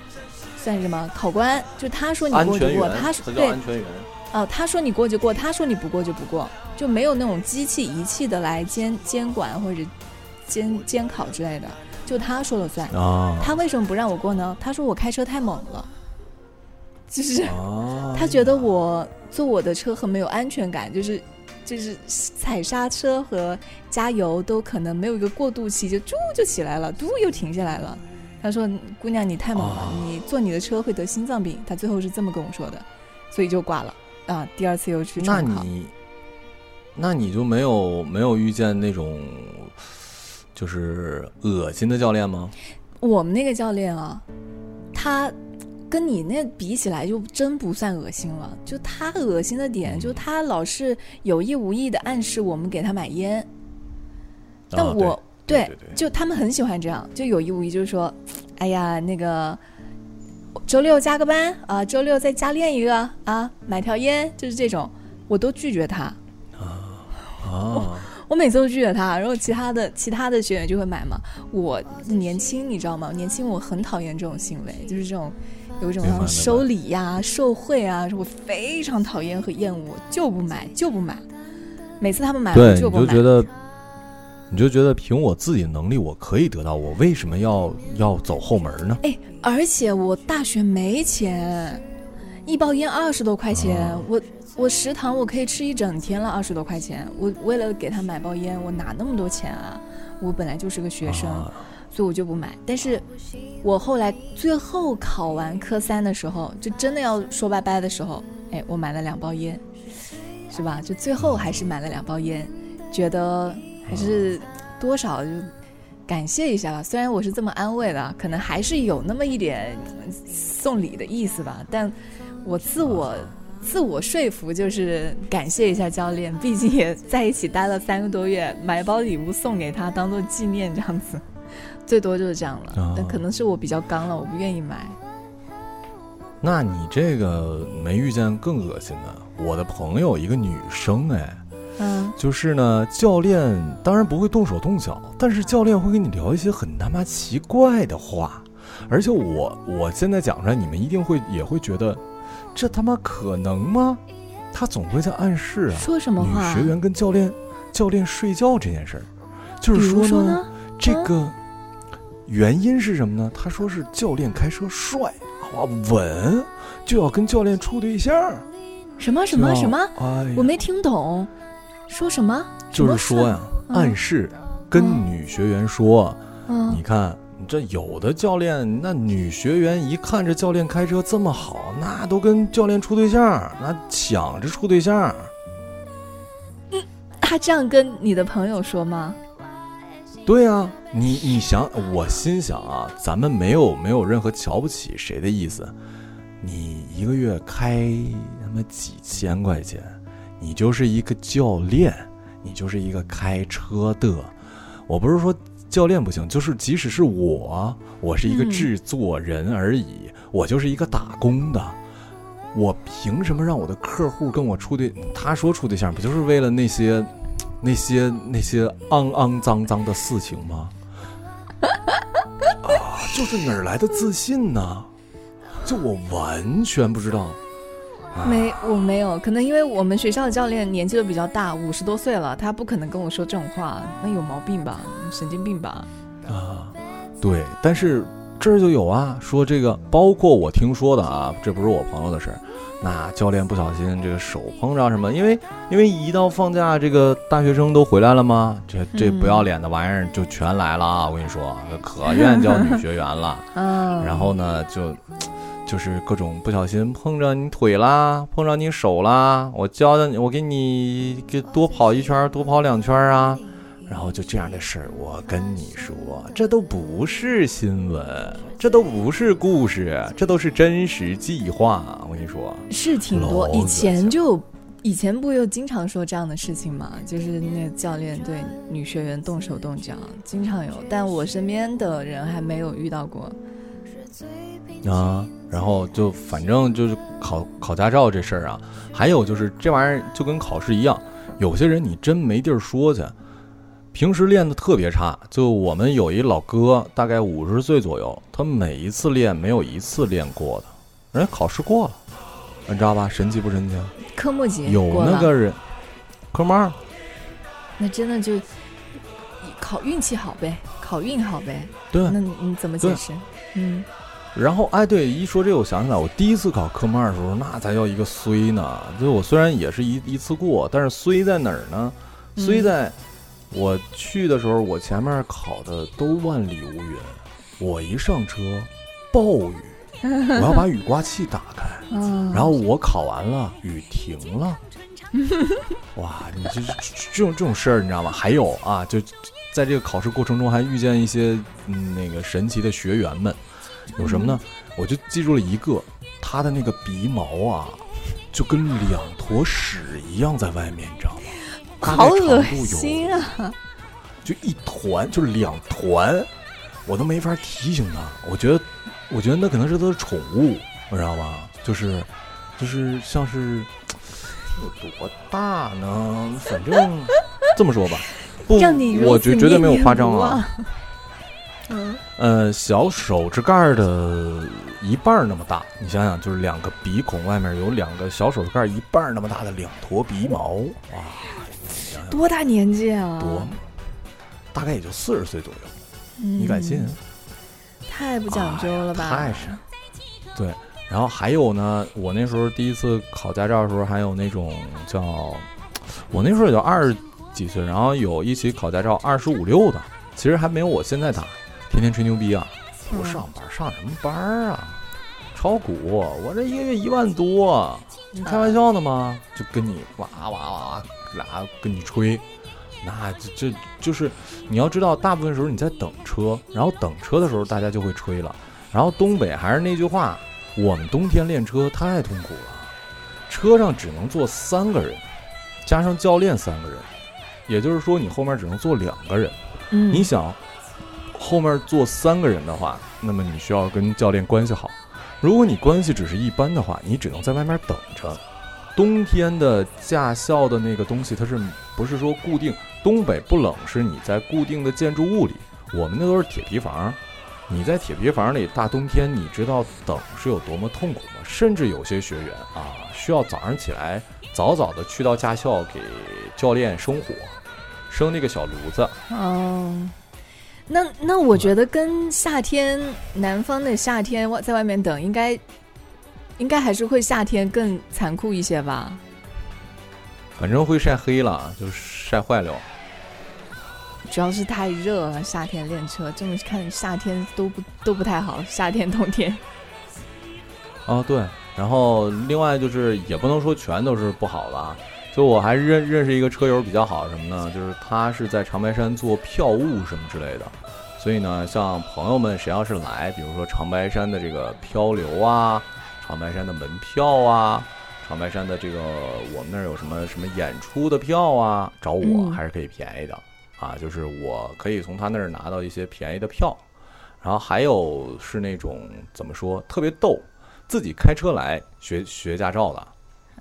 算是什么考官，就他说你过就过，他说对安全员。哦，他说你过就过，他说你不过就不过，就没有那种机器仪器的来监监管或者监监考之类的，就他说了算。哦，他为什么不让我过呢？他说我开车太猛了，就是。啊，他觉得我坐我的车很没有安全感，就是就是踩刹车和加油都可能没有一个过渡期，就嘟就起来了，嘟又停下来了。他说：“姑娘，你太猛了，啊你坐你的车会得心脏病。”他最后是这么跟我说的，所以就挂了啊。第二次又去那重考，你，那你就没有没有遇见那种就是恶心的教练吗？我们那个教练啊，他跟你那比起来就真不算恶心了。就他恶心的点，就他老是有意无意的暗示我们给他买烟。但啊我、对就他们很喜欢这样，就有意无意就是说，哎呀，那个周六加个班啊，周六再加练一个啊，买条烟，就是这种，我都拒绝他。啊，我每次都拒绝他，然后其他的其他的学员就会买嘛。我年轻，你知道吗？年轻我很讨厌这种行为，就是这种有一种收礼呀、受贿啊，我非常讨厌和厌恶，就不买就不买。每次他们买我就不买。就觉得，你就觉得凭我自己的能力我可以得到，我为什么要要走后门呢？哎，而且我大学没钱，一包烟二十多块钱，啊我我食堂我可以吃一整天了，二十多块钱。我为了给他买包烟，我哪那么多钱啊？我本来就是个学生。啊所以我就不买。但是，我后来最后考完科三的时候，就真的要说拜拜的时候，哎，我买了两包烟，是吧？就最后还是买了两包烟，觉得还是多少就感谢一下吧。虽然我是这么安慰的，可能还是有那么一点嗯送礼的意思吧，但我自我。自我说服就是感谢一下教练，毕竟也在一起待了三个多月，买包礼物送给他当做纪念这样子。最多就是这样了，哦但可能是我比较刚了，我不愿意买。那你这个没遇见更恶心的？我的朋友一个女生，哎，嗯，就是呢，教练当然不会动手动脚，但是教练会跟你聊一些很他妈奇怪的话，而且我我现在讲出来，你们一定会也会觉得，这他妈可能吗？他总会在暗示啊，说什么话？女学员跟教练教练睡觉这件事儿，就是说呢，说呢？这个原因是什么呢？他说是教练开车帅啊稳，就要跟教练处对象。什么什么什么？哎我没听懂，说什么？就是说呀，嗯暗示跟嗯女学员说，嗯你看。这有的教练，那女学员一看这教练开车这么好，那都跟教练处对象，那抢着处对象。他这样跟你的朋友说吗？对啊，你你想，我心想啊，咱们没有没有任何瞧不起谁的意思。你一个月开他妈几千块钱，你就是一个教练，你就是一个开车的。我不是说教练不行，就是即使是我，我是一个嗯制作人而已，我就是一个打工的。我凭什么让我的客户跟我处对？他说处对象，不就是为了那些、那些、那些肮肮脏脏的事情吗？啊，就是哪儿来的自信呢？就我完全不知道。啊没，我没有，可能因为我们学校的教练年纪都比较大，五十多岁了，他不可能跟我说这种话，那有毛病吧？神经病吧？啊，对，但是这儿就有啊，说这个包括我听说的啊，这不是我朋友的事儿。那教练不小心这个手碰着什么？因为因为一到放假，这个大学生都回来了吗？这这不要脸的玩意儿就全来了啊！我跟你说，可愿意教女学员了。嗯，然后呢，就就是各种不小心碰着你腿啦，碰着你手啦，我教教你，我给你给多跑一圈，多跑两圈啊。然后就这样的事儿，我跟你说，这都不是新闻，这都不是故事，这都是真实计划。我跟你说，是挺多，以前就以前不又经常说这样的事情嘛，就是那教练对女学员动手动脚，经常有，但我身边的人还没有遇到过。啊，然后就反正就是考考驾照这事儿啊，还有就是这玩意儿就跟考试一样，有些人你真没地儿说去。平时练的特别差，就我们有一老哥，大概五十岁左右，他每一次练没有一次练过的，人家考试过了，你知道吧？神奇不神奇？科目几？有那个人，科目二。那真的就考运气好呗，考运好呗。对。那你怎么解释？嗯。然后哎，对，一说这，我想起来，我第一次考科目二的时候，那才叫一个衰呢。就我虽然也是一一次过，但是衰在哪儿呢？衰在。我去的时候，我前面考的都万里无云，我一上车，暴雨，我要把雨刮器打开，然后我考完了，雨停了，哇，你这这种这种事儿你知道吗？还有啊，就在这个考试过程中还遇见一些嗯那个神奇的学员们，有什么呢？我就记住了一个，他的那个鼻毛啊，就跟两坨屎一样在外面，你知道吗？好恶心啊！就一团，就是两团，我都没法提醒他。我觉得，我觉得那可能是他的宠物，你知道吗？就是，就是像是有多大呢？反正 这么说吧，不，我绝绝对没有夸张啊。嗯，呃，小手指盖的一半那么大，你想想，就是两个鼻孔外面有两个小手指盖一半那么大的两坨鼻毛，哇！多大年纪啊？多，大概也就四十岁左右。你敢信？太不讲究了吧？太是。对，然后还有呢，我那时候第一次考驾照的时候，还有那种叫，我那时候也就二十几岁，然后有一起考驾照二十五六的，其实还没有我现在大，天天吹牛逼啊，不上班上什么班啊？炒股，我这一个月一万多，你开玩笑呢吗？就跟你哇哇哇哇。俩跟你吹，那这这就是你要知道，大部分时候你在等车，然后等车的时候大家就会吹了。然后东北还是那句话，我们冬天练车太痛苦了，车上只能坐三个人，加上教练三个人，也就是说你后面只能坐两个人。嗯，你想后面坐三个人的话，那么你需要跟教练关系好。如果你关系只是一般的话，你只能在外面等着。冬天的驾校的那个东西，它是不是说固定？东北不冷，是你在固定的建筑物里。我们那都是铁皮房，你在铁皮房里，大冬天你知道等是有多么痛苦吗？甚至有些学员啊，需要早上起来早早的去到驾校给教练生火，生那个小炉子。哦，那那我觉得跟夏天南方的夏天外在外面等应该。应该还是会夏天更残酷一些吧，反正会晒黑了，就晒坏了。主要是太热了，夏天练车这么看，夏天都不都不太好，夏天冬天。哦，对，然后另外就是也不能说全都是不好的啊，就我还认认识一个车友比较好，什么呢？就是他是在长白山做票务什么之类的，所以呢，像朋友们谁要是来，比如说长白山的这个漂流啊。长白山的门票啊，长白山的这个我们那儿有什么什么演出的票啊，找我还是可以便宜的啊，就是我可以从他那儿拿到一些便宜的票，然后还有是那种怎么说特别逗，自己开车来学学驾照的，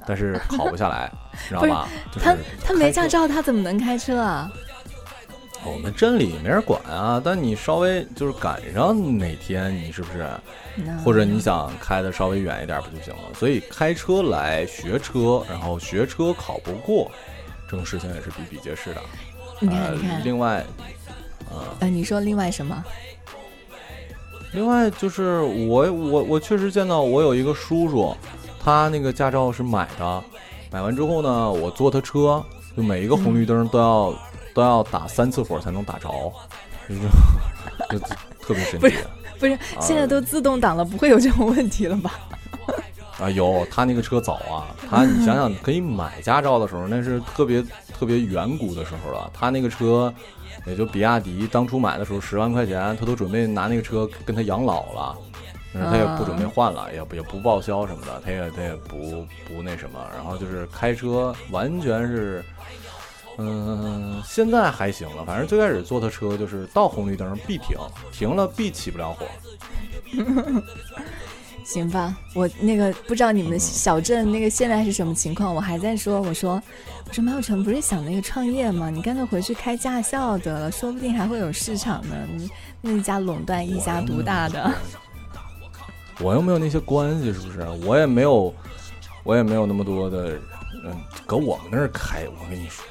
但是考不下来，知道吧？他他没驾照，他怎么能开车啊？我们镇里没人管啊，但你稍微就是赶上哪天，你是不是？或者你想开的稍微远一点不就行了？所以开车来学车，然后学车考不过，这种事情也是比比皆是的。你看，你看。另外，呃，你说另外什么？另外就是我我我确实见到我有一个叔叔，他那个驾照是买的，买完之后呢，我坐他车，就每一个红绿灯都要、都要打三次火才能打着，就就特别神奇。不是，现在都自动挡了，不会有这种问题了吧？啊，有他那个车早啊，他你想想，可以买驾照的时候，那是特别特别远古的时候了。他那个车，也就比亚迪当初买的时候十万块钱，他都准备拿那个车跟他养老了，但是他也不准备换了，也不也不报销什么的，他也他也不不那什么，然后就是开车完全是，嗯，现在还行了，反正最开始坐他车就是到红绿灯必停，停了必起不了火。行吧，我那个不知道你们小镇那个现在是什么情况，我还在说，我说我说马有成不是想那个创业吗？你干脆回去开驾校得了，说不定还会有市场呢。你那家垄断一家独大的，我又没有那些关系，是不是？我也没有，我也没有那么多的，嗯，搁我们那儿开，我跟你说。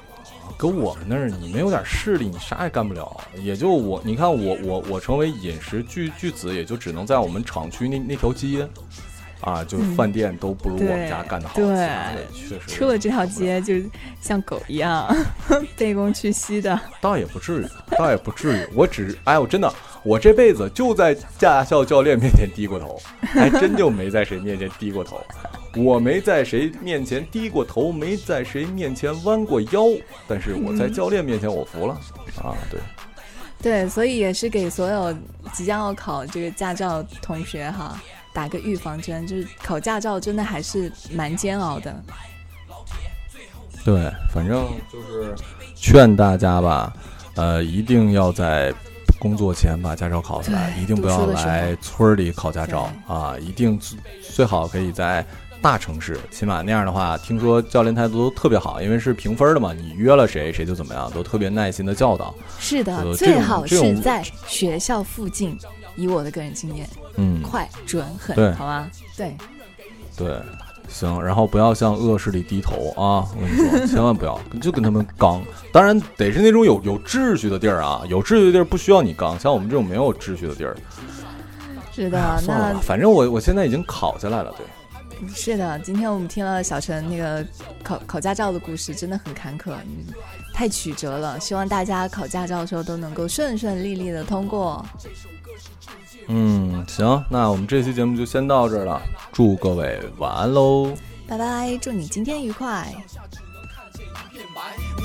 搁我们那儿，你没有点势力，你啥也干不了。也就我，你看我，我，我成为饮食巨巨子，也就只能在我们厂区那那条街，啊，就饭店都不如我们家干的好。对，确实。出了这条街，就像狗一样 卑躬屈膝的。倒也不至于，倒也不至于。我只，哎，我真的，我这辈子就在驾校教练面前低过头，还真就没在谁面前低过头。我没在谁面前低过头，没在谁面前弯过腰，但是我在教练面前我服了啊！对，对，所以也是给所有即将要考这个驾照同学哈打个预防针，就是考驾照真的还是蛮煎熬的。对，反正就是劝大家吧，呃，一定要在工作前把驾照考下来，一定不要来村里考驾照啊！一定最好可以在。大城市，起码那样的话，听说教练态度都特别好，因为是评分的嘛，你约了谁，谁就怎么样，都特别耐心的教导。是的，最好是在学校附近。以我的个人经验，嗯，快、准、狠，好吗？对，对，行，然后不要向恶势力低头啊！我跟你说，千万不要，就跟他们刚。当然得是那种有有秩序的地儿啊，有秩序的地儿不需要你刚，像我们这种没有秩序的地儿，是的，算了吧，反正我我现在已经考下来了，对。是的，今天我们听了小陈那个考考驾照的故事，真的很坎坷，太曲折了。希望大家考驾照的时候都能够顺顺利利的通过。嗯，行，那我们这期节目就先到这儿了，祝各位晚安喽，拜拜，祝你今天愉快。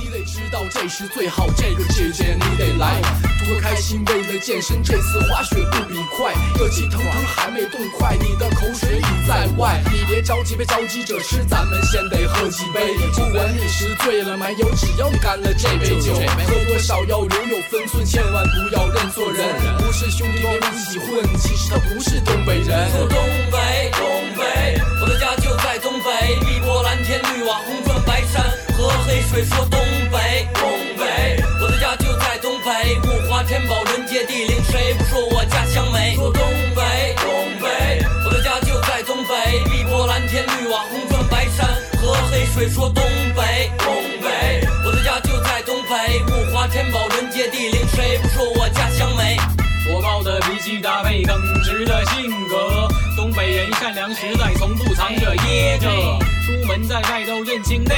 你得知道这时最好，这个季节你得来。图个开心，为了健身，这次滑雪不比快。热气腾腾还没冻快，你的口水已在外。你别着急，别着急着吃，咱们先得喝几杯。不管你是醉了没有，只要你干了这杯酒，喝多少要留有分寸，千万不要认错人。不是兄弟别一起混，其实他不是东北人。东北，东北，我的家就在东北，碧波蓝天，绿瓦红，黑水。说东北，东北，我的家就在东北，物华天宝，人杰地灵，谁不说我家乡美？说东北，东北，我的家就在东北，碧波蓝天，绿瓦红砖白山，喝黑水。说东北，东北，我的家就在东北，物华天宝，人杰地灵，谁不说我家乡美？火爆的脾气搭配耿直的性格，东北人善良实在，从不藏着掖着。门在外都认清内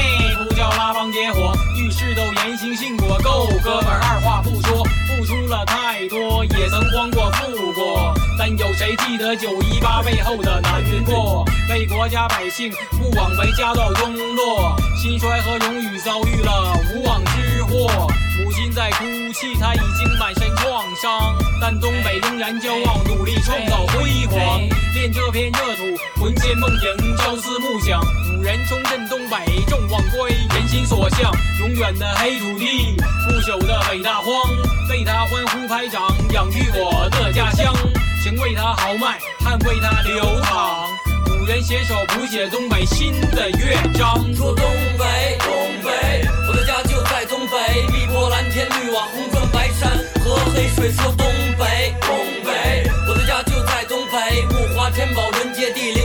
不叫拉帮结伙，遇事都言行信果，够哥们儿，二话不说。付出了太多，也曾慌过、富过，但有谁记得九一八背后的难过？为国家百姓不枉为家道中落，兴衰和荣誉遭遇了无妄之祸。母亲在哭泣，她已经满身创伤，但东北仍然骄傲，努力创造辉煌。恋这片热土，魂牵梦萦，朝思暮想。五人重振东北，众望归，人心所向。永远的黑土地，不朽的北大荒，为他欢呼拍掌，养育我的家乡。请为他豪迈，捍卫他流淌。五人携手谱写东北新的乐章。说东北，东北，我的家就在东北，碧波蓝天，绿瓦红砖白山，和黑水。说东北，东北，我的家就在东北，物华天宝，人杰地灵，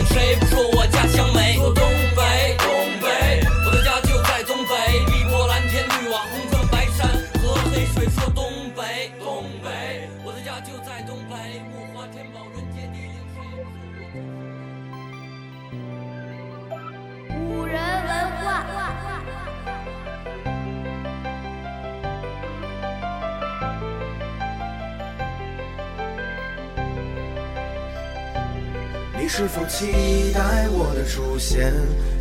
是否期待我的出现？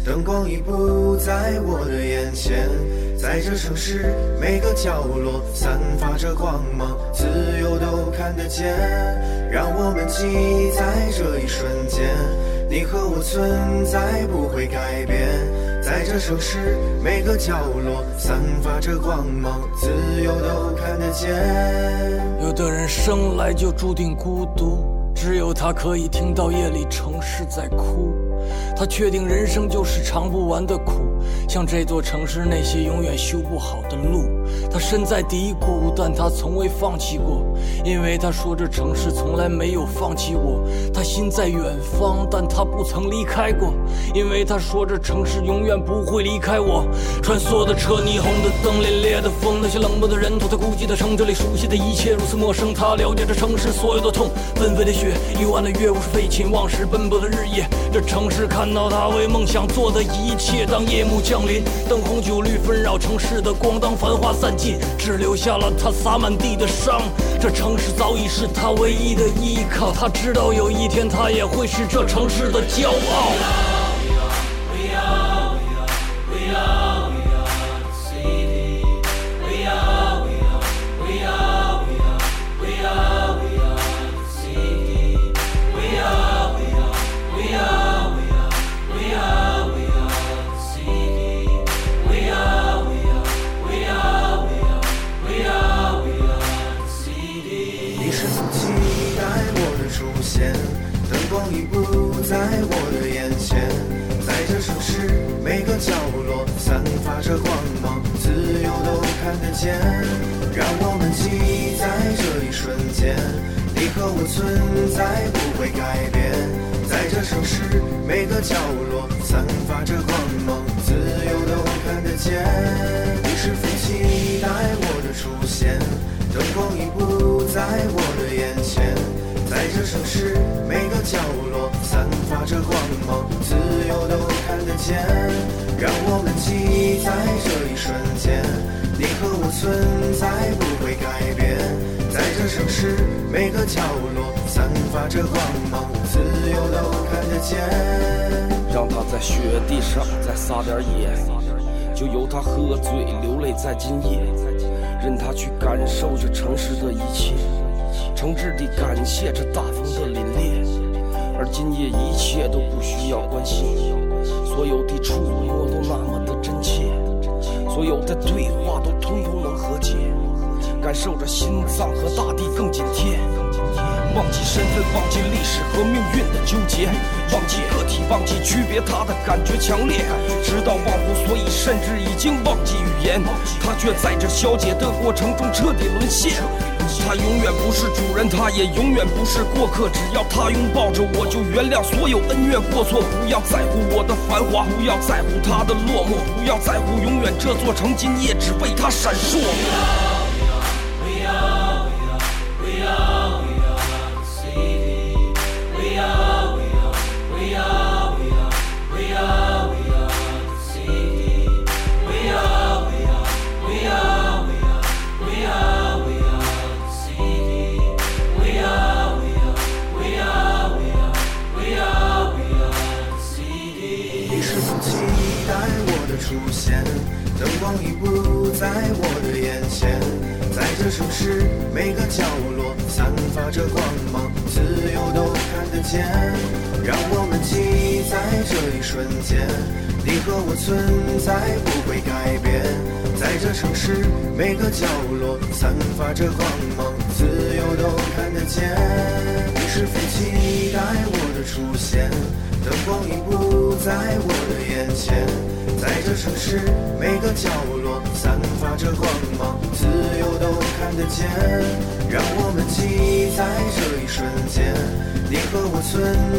灯光已不在我的眼前，在这城市每个角落散发着光芒，自由都看得见。让我们记在这一瞬间，你和我存在不会改变，在这城市每个角落散发着光芒，自由都看得见。有的人生来就注定孤独，只有他可以听到夜里城市在哭。他确定人生就是尝不完的苦，像这座城市那些永远修不好的路。他身在低谷，但他从未放弃过，因为他说这城市从来没有放弃我。他心在远方，但他不曾离开过，因为他说这城市永远不会离开我。穿梭的车，霓虹的灯，凛冽的风，那些冷漠的人，都在孤寂的城，这里熟悉的一切如此陌生。他了解这城市所有的痛，纷飞的雪，幽暗的月，无数废寝忘食奔波的日夜。这城市看到他为梦想做的一切。当夜幕降临，灯红酒绿纷扰城市的光，当繁华散尽，只留下了他洒满地的伤。这城市早已是他唯一的依靠，他知道有一天他也会是这城市的骄傲。看得见。让我们记忆在这一瞬间，你和我存在不会改变，在这城市每个角落散发着光芒，自由都看得见。你是否期待我的出现？灯光已不在我的眼前，在这城市每个角落散发着光芒，自由都看得见。让我们记忆在这一瞬间，你和我存在不会改变，在这城市每个角落散发着光芒，自由都看得见。让他在雪地上再撒点野，就由他喝醉流泪在今夜，任他去感受这城市的一切，诚挚地感谢这大风的凛冽，而今夜一切都不需要关心，所有的触摸，所有的对话都通通能和解，感受着心脏和大地更紧贴。忘记身份，忘记历史和命运的纠结，忘记个体，忘记区别，他的感觉强烈，直到忘乎所以，甚至已经忘记语言。他却在这消解的过程中彻底沦陷。他永远不是主人，他也永远不是过客。只要他拥抱着我，就原谅所有恩怨过错。不要在乎我的繁华，不要在乎他的落寞，不要在乎永远这座城今夜只为他闪烁。城市每个角落散发着光芒，自由都看得见。让我们记忆在这一瞬间，你和我存在不会改变，在这城市每个角落散发着光芒，自由都看得见。你是否期待我的出现？灯光已不在我的眼前，在这城市每个角落散发着光芒，自由都看得见。让我们记忆在这一瞬间，你和我存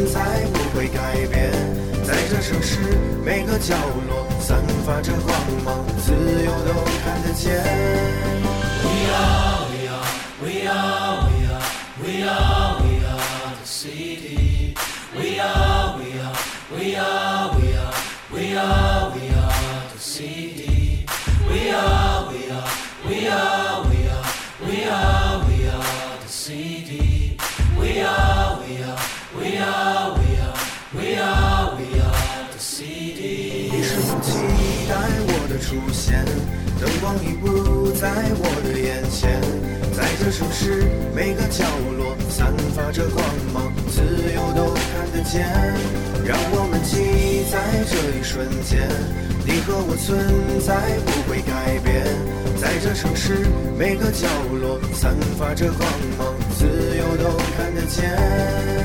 在不会改变，在这城市每个角落散发着光芒，自由都看得见。We are, we are, we are, we are, we are, we are the city. We are, we are, we are, we are, we are 现，灯光已不在我的眼前，在这城市每个角落散发着光芒，自由都看得见。让我们记忆在这一瞬间，你和我存在不会改变，在这城市每个角落散发着光芒，自由都看得见。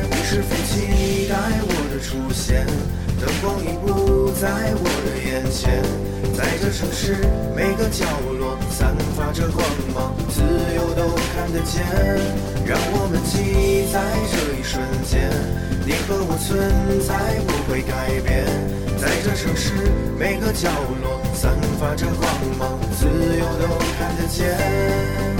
你是否期待我的出现？灯光已不在我的眼前，在这城市每个角落散发着光芒，自由都看得见。让我们记忆在这一瞬间，你和我存在不会改变，在这城市每个角落散发着光芒，自由都看得见。